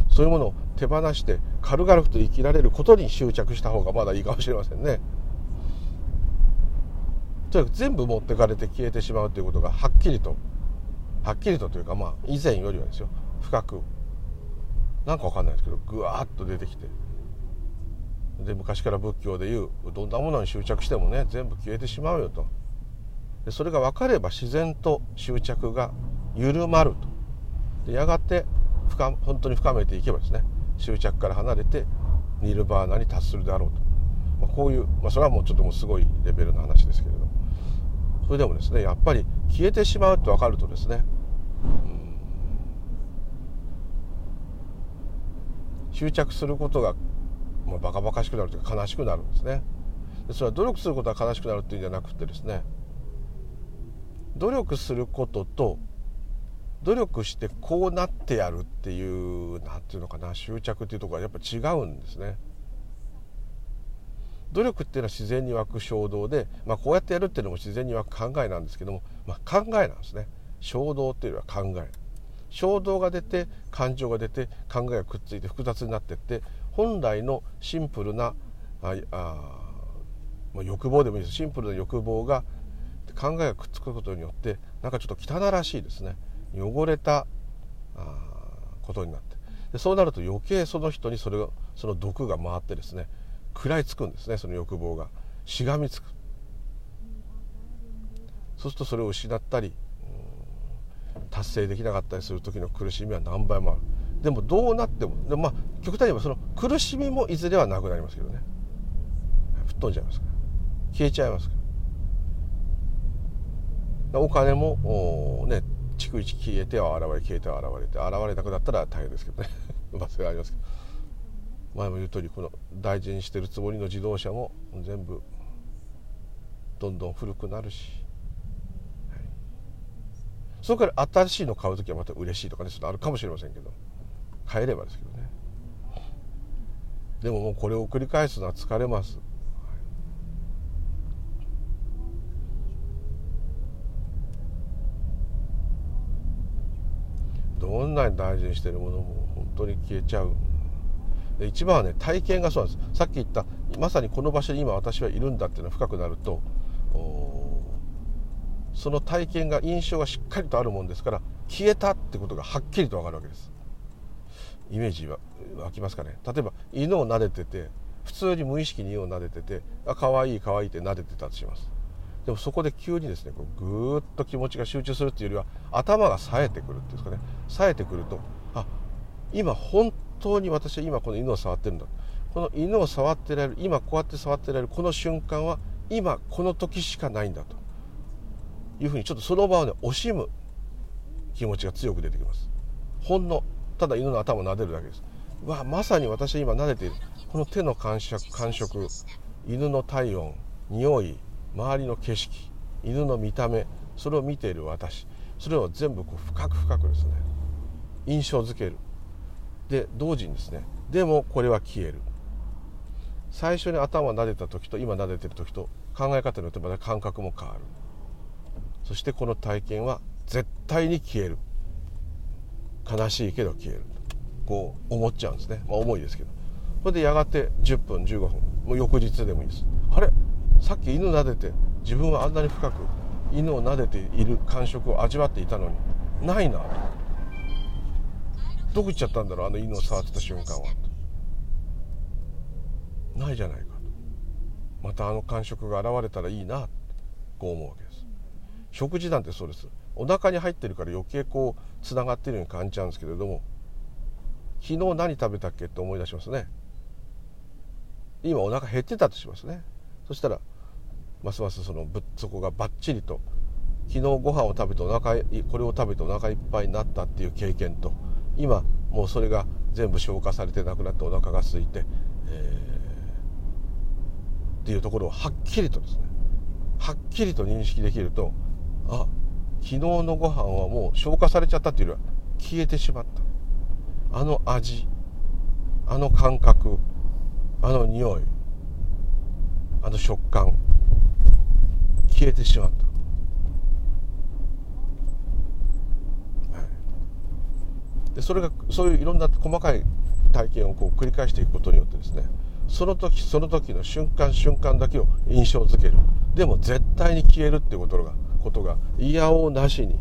そういうものを手放して軽々と生きられることに執着した方がまだいいかもしれませんね。とにかく全部持ってかれて消えてしまうということがはっきりとはっきりとというかまあ以前よりはですよ。深く。なんかわかんないですけどぐわっと出てきてで昔から仏教でいうどんなものに執着してもね全部消えてしまうよと。でそれが分かれば自然と執着が緩まると。でやがて深本当に深めていけばですね執着から離れてニルバーナに達するであろうと、まあ、こういう、まあ、それはもうちょっともうすごいレベルの話ですけれども。それでもですねやっぱり消えてしまうと分かるとですね、執着することが、まあ、バカバカしくなるというか悲しくなるんですね。でそれは努力することは悲しくなるっていうんじゃなくてですね努力することと努力してこうなってやるっていう何て言うのかな執着っていうところはやっぱ違うんですね。努力っていうのは自然に湧く衝動で、まあ、こうやってやるっていうのも自然に湧く考えなんですけども、まあ、考えなんですね。衝動っていうよりは考え。衝動が出て感情が出て考えがくっついて複雑になってって本来のシンプルなああ、欲望でもいいです。シンプルな欲望が考えがくっつくことによってなんかちょっと汚らしいですね。汚れたことになって。でそうなると余計その人にそれがその毒が回ってですね食らいつくんですねその欲望が。しがみつく。そうするとそれを失ったり達成できなかったりする時の苦しみは何倍もある。でもどうなってもでまあ極端に言えばその苦しみもいずれはなくなりますけどね。吹っ飛んじゃいますから。消えちゃいますから。お金もね逐一消えては現れ消えては現れて現れなくなったら大変ですけどね。まあそれはありますけど。前も言う通りこの大事にしてるつもりの自動車も全部どんどん古くなるし。それから新しいの買う時はまた嬉しいとかねそれあるかもしれませんけど。買えればですけどね。でももうこれを繰り返すのは疲れます、どんなに大事にしてるものも本当に消えちゃう。で一番はね体験がそうなんです。さっき言ったまさにこの場所に今私はいるんだっていうのが深くなるとその体験が印象がしっかりとあるもんですから消えたってことがはっきりと分かるわけです。イメージは湧きますかね。例えば犬を撫でてて普通に無意識に犬を撫でててあ可愛い可愛いって撫でてたとします。でもそこで急にですねこうぐーっと気持ちが集中するっていうよりは頭が冴えてくるっていうんですかね。冴えてくるとあ今本当に私は今この犬を触ってるんだ。この犬を触ってられる今こうやって触ってられるこの瞬間は今この時しかないんだと。いうふうにちょっとその場をね惜しむ気持ちが強く出てきます。ほんのただ犬の頭を撫でるだけです。わまさに私は今撫でている。この手の感触感触。犬の体温匂い周りの景色。犬の見た目。それを見ている私。それを全部こう深く深くですね。印象づける。で同時にですね。でもこれは消える。最初に頭を撫でた時と今撫でてる時と考え方によってまた感覚も変わる。そしてこの体験は絶対に消える。悲しいけど消えると。こう思っちゃうんですね、まあ、重いですけど。それでやがて10分15分もう翌日でもいいです。あれ？さっき犬撫でて自分はあんなに深く犬を撫でている感触を味わっていたのにないな。とどこ行っちゃったんだろうあの犬を触ってた瞬間は。ないじゃないかと。またあの感触が現れたらいいな。こう思うわけです。食事なんてそうです。お腹に入ってるから余計こうつながってるように感じちゃうんですけれども昨日何食べたっけって思い出しますね。今お腹減ってたとしますね。そしたらますますそのぶそこがバッチリと昨日ご飯を食べてお腹これを食べてお腹いっぱいになったっていう経験と今もうそれが全部消化されてなくなってお腹が空いて、えー、っていうところをはっきりとですねはっきりと認識できるとあ昨日のご飯はもう消化されちゃったっていうよりは消えてしまった。あの味あの感覚あの匂いあの食感消えてしまった、はい、でそれがそういういろんな細かい体験をこう繰り返していくことによってですねその時その時の瞬間瞬間だけを印象づける。でも絶対に消えるっていうことがことが嫌おなしに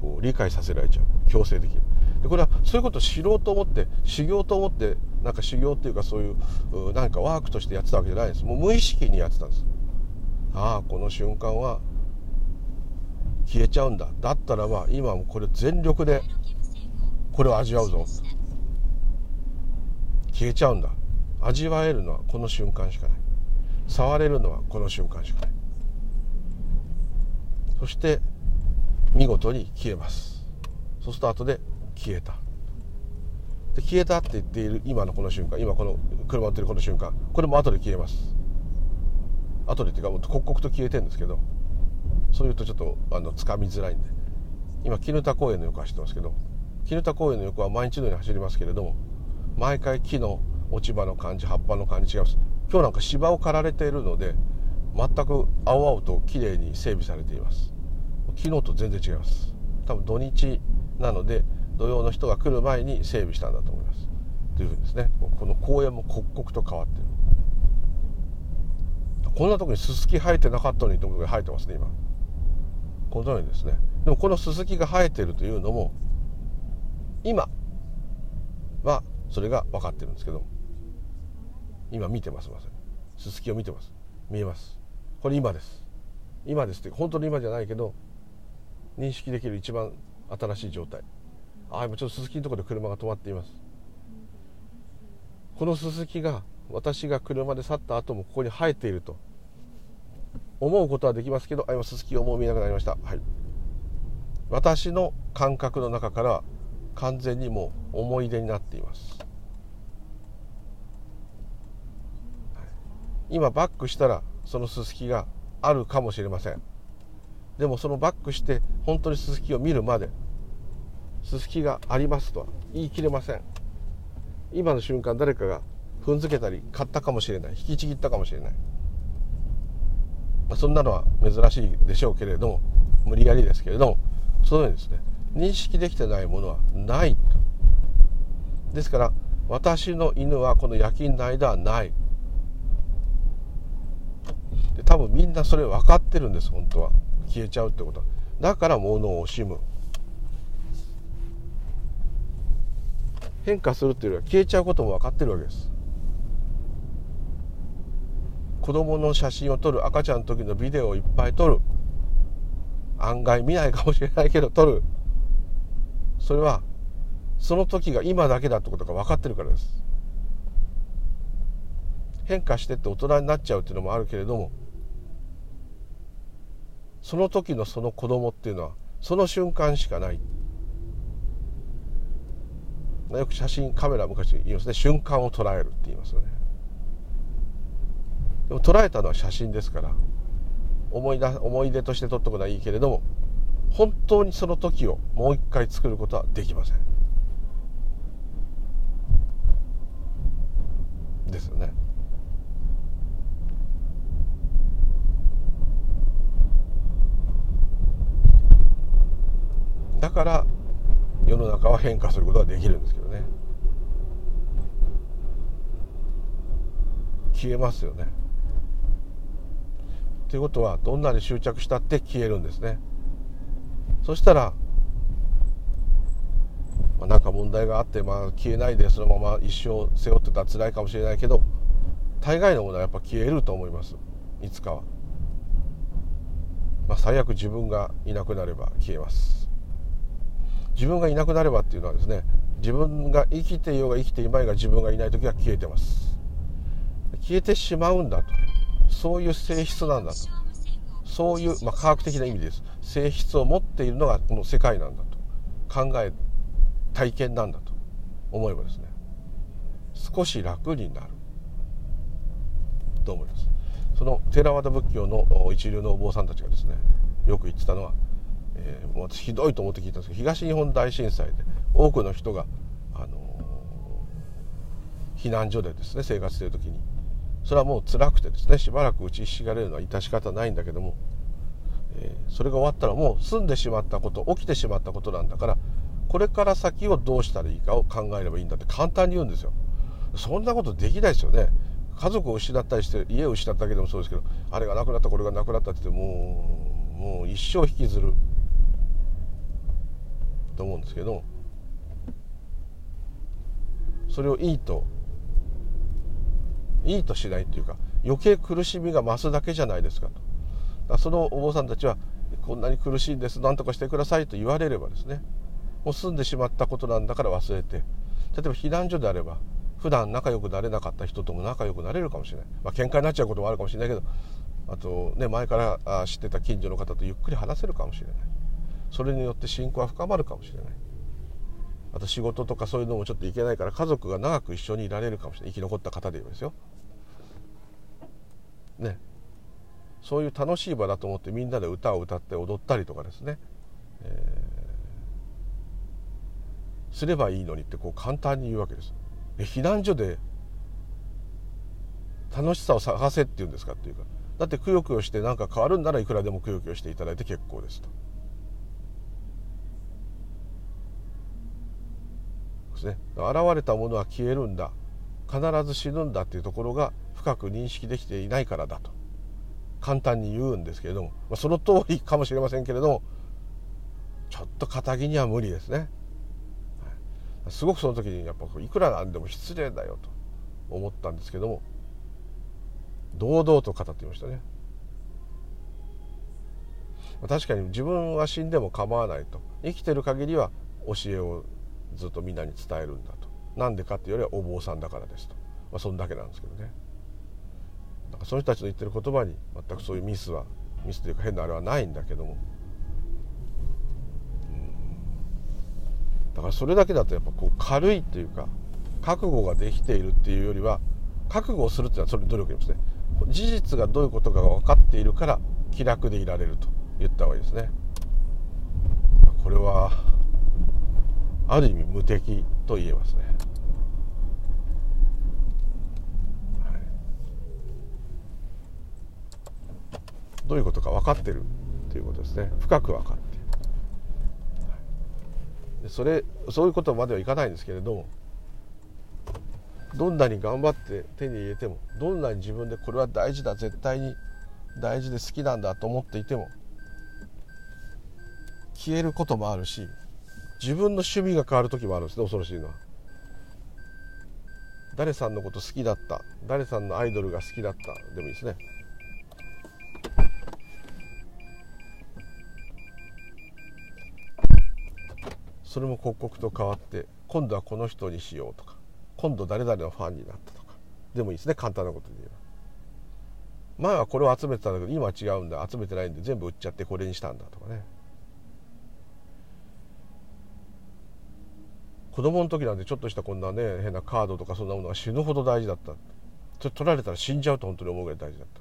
こう理解させられちゃう。強制的に。でこれはそういうことを知ろうと思って修行と思ってなんか修行っていうかそういうなんかワークとしてやってたわけじゃないです。もう無意識にやってたんです。ああこの瞬間は消えちゃうんだ。だったらば今もこれ全力でこれを味わうぞ。消えちゃうんだ。味わえるのはこの瞬間しかない。触れるのはこの瞬間しかない。そして見事に消えます。そうすると後で消えた。で消えたって言っている今のこの瞬間今この車乗ってるこの瞬間これも後で消えます。後でっていうかもっと刻々と消えてるんですけどそういうとちょっとあの掴みづらいんで今絹田公園の横走ってますけど絹田公園の横は毎日のように走りますけれども毎回木の落ち葉の感じ葉っぱの感じ違います。今日なんか芝を刈られているので全く青々と綺麗に整備されています。昨日と全然違います。多分土日なので土曜の人が来る前に整備したんだと思います。というふうにですね。この公園も刻々と変わってる。こんなとこにススキ生えてなかったのにと思う生えてますね今。このようにですね。でもこのススキが生えてるというのも今はそれが分かってるんですけど今見てますまさにススキを見てます。見えます。これ今です。今ですって本当の今じゃないけど認識できる一番新しい状態。ああ今ちょっとススキのところで車が止まっています。このススキが私が車で去った後もここに生えていると思うことはできますけどあ今ススキがもう見えなくなりました。はい。私の感覚の中から完全にもう思い出になっています。今バックしたらそのススキがあるかもしれません。でもそのバックして本当にススキを見るまでススキがありますとは言い切れません。今の瞬間誰かが踏んづけたり買ったかもしれない引きちぎったかもしれない、まあ、そんなのは珍しいでしょうけれども無理やりですけれどもそのようにですね認識できてないものはないですから私の犬はこの夜勤の間はない。で多分みんなそれ分かってるんです本当は。消えちゃうってことだから物を惜しむ。変化するっていうよりは消えちゃうことも分かってるわけです。子供の写真を撮る赤ちゃんの時のビデオをいっぱい撮る。案外見ないかもしれないけど撮る。それはその時が今だけだってことが分かってるからです。変化してって大人になっちゃうっていうのもあるけれどもその時のその子供っていうのはその瞬間しかない。よく写真カメラ昔言いますね。瞬間を捉えるって言いますよね。でも捉えたのは写真ですから思い出思い出として撮っとくのはいいけれども本当にその時をもう一回作ることはできません。ですよね。だから世の中は変化することができるんですけどね。消えますよね。ということはどんなに執着したって消えるんですね。そしたら、まあ、なんか問題があって、まあ、消えないでそのまま一生背負ってたら辛いかもしれないけど大概のものはやっぱ消えると思います。いつかは、まあ、最悪自分がいなくなれば消えます。自分がいなくなればっていうのはですね自分が生きていようが生きていまいが自分がいない時は消えてます。消えてしまうんだと。そういう性質なんだと。そういう、まあ、科学的な意味です。性質を持っているのがこの世界なんだと。考え体験なんだと。思えばですね。少し楽になる。と思います。そのテラワダ仏教の一流のお坊さんたちがですねよく言ってたのは、えー、もう私ひどいと思って聞いたんですけど東日本大震災で多くの人が、あのー、避難所でですね生活してる時にそれはもう辛くてですねしばらく打ちひしがれるのは致し方ないんだけども、えー、それが終わったらもう済んでしまったこと起きてしまったことなんだからこれから先をどうしたらいいかを考えればいいんだって簡単に言うんですよ。そんなことできないですよね。家族を失ったりして家を失っただけでもそうですけどあれがなくなったこれがなくなったって言ってもうもう一生引きずる。と思うんですけどそれをいいといいとしないっていうか余計苦しみが増すだけじゃないですかと。だそのお坊さんたちはこんなに苦しいんです何とかしてくださいと言われればですねもう済んでしまったことなんだから忘れて例えば避難所であれば普段仲良くなれなかった人とも仲良くなれるかもしれない、まあ喧嘩になっちゃうこともあるかもしれないけどあとね前から知ってた近所の方とゆっくり話せるかもしれない。それによって信仰は深まるかもしれない。あと仕事とかそういうのもちょっといけないから家族が長く一緒にいられるかもしれない。生き残った方で言えばですよ。ね。そういう楽しい場だと思ってみんなで歌を歌って踊ったりとかですね、えー、すればいいのにってこう簡単に言うわけです。避難所で楽しさを探せって言うんですかっていうか。だってくよくよして何か変わるんならいくらでもくよくよしていただいて結構ですと。ですね。現れたものは消えるんだ。必ず死ぬんだっていうところが深く認識できていないからだと。簡単に言うんですけれども、まあ、その通りかもしれませんけれども。ちょっと堅気には無理ですね。すごくその時にやっぱいくらなんでも失礼だよと。思ったんですけども。堂々と語っていましたね。確かに自分は死んでも構わないと。生きてる限りは教えをずっとみんなに伝えるんだと。なんでかっていうよりはお坊さんだからですと、まあ、そんだけなんですけどね。なんかその人たちの言ってる言葉に全くそういうミスはミスというか変なあれはないんだけども。だからそれだけだとやっぱこう軽いっていうか覚悟ができているっていうよりは覚悟をするっていうのはそれ努力ですね。事実がどういうことかが分かっているから気楽でいられると言った方がいいですね。これはある意味無敵と言えますね、どういうことか分かってるということですね。深く分かってそれそういうことまではいかないんですけれどもどんなに頑張って手に入れてもどんなに自分でこれは大事だ絶対に大事で好きなんだと思っていても消えることもあるし自分の趣味が変わる時もあるんですね恐ろしいのは。誰さんのこと好きだった？誰さんのアイドルが好きだった？でもいいですね。それも刻々と変わって今度はこの人にしようとか今度誰々のファンになったとか。でもいいですね簡単なことで言えば。前はこれを集めてたんだけど今は違うんだ集めてないんで全部売っちゃってこれにしたんだとかね。子供の時なんてちょっとしたこんなね変なカードとかそんなものが死ぬほど大事だった。ちょ取られたら死んじゃうと本当に思うぐらい大事だった。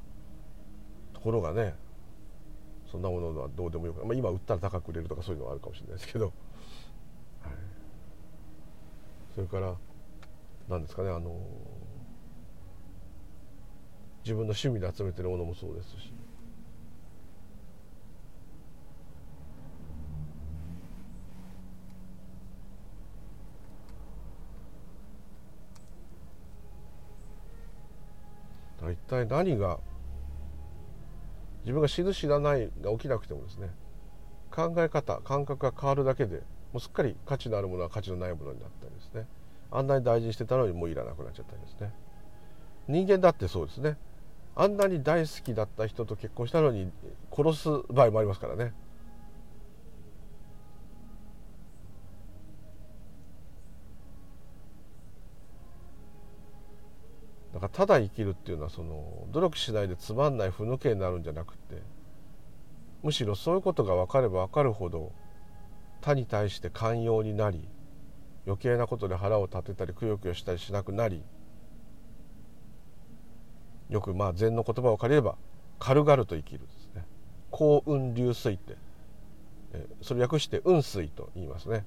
ところがねそんなものはどうでもよく、まあ、今売ったら高く売れるとかそういうのはあるかもしれないですけど。それから何ですかねあの自分の趣味で集めてるものもそうですし一体何が自分が死ぬ死なないが起きなくてもですね考え方感覚が変わるだけでもうすっかり価値のあるものは価値のないものになったりですね。あんなに大事にしてたのにもういらなくなっちゃったりですね。人間だってそうですね。あんなに大好きだった人と結婚したのに殺す場合もありますからね。だからただ生きるっていうのはその努力しないでつまんない不抜けになるんじゃなくてむしろそういうことが分かれば分かるほど他に対して寛容になり余計なことで腹を立てたりくよくよしたりしなくなりよくまあ禅の言葉を借りれば軽々と生きるですね。幸運流水ってそれ略して雲水と言いますね。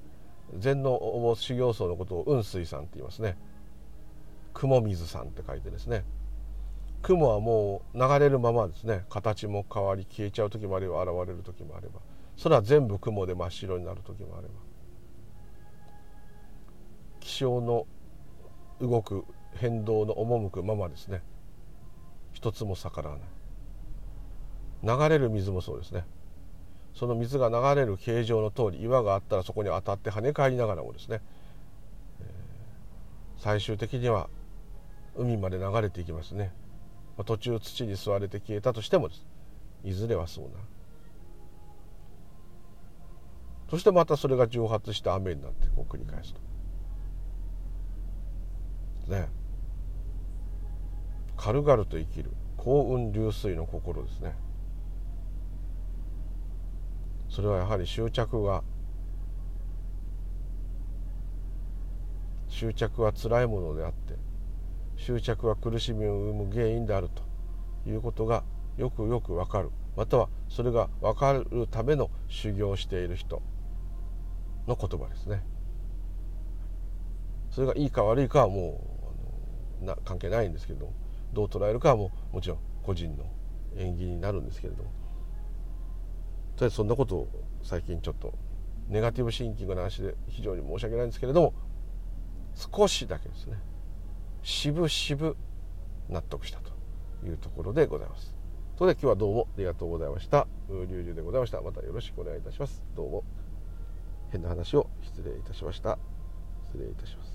禅の修行僧のことを雲水さんって言いますね。雲水さんって書いてですね。雲はもう流れるままですね。形も変わり消えちゃう時もあれば現れる時もあれば。それは全部雲で真っ白になる時もあれば。気象の動く変動の赴くままですね。一つも逆らわない。流れる水もそうですね。その水が流れる形状の通り岩があったらそこに当たって跳ね返りながらもですね、最終的には海まで流れていきますね、まあ、途中土に吸われて消えたとしてもです。いずれはそうなそしてまたそれが蒸発して雨になってこう繰り返すと。ね。軽々と生きる。幸運流水の心ですね。それはやはり執着が執着は辛いものであって執着は苦しみを生む原因であるということがよくよくわかる。またはそれが分かるための修行をしている人の言葉ですね。それがいいか悪いかはもうな関係ないんですけれどもどう捉えるかはももちろん個人の縁起になるんですけれども。とりあえずそんなことを最近ちょっとネガティブシンキングの話で非常に申し訳ないんですけれども少しだけですね。渋々納得したというところでございます。それでは今日はどうもありがとうございました。龍樹でございました。またよろしくお願いいたします。どうも。変な話を失礼いたしました。失礼いたします。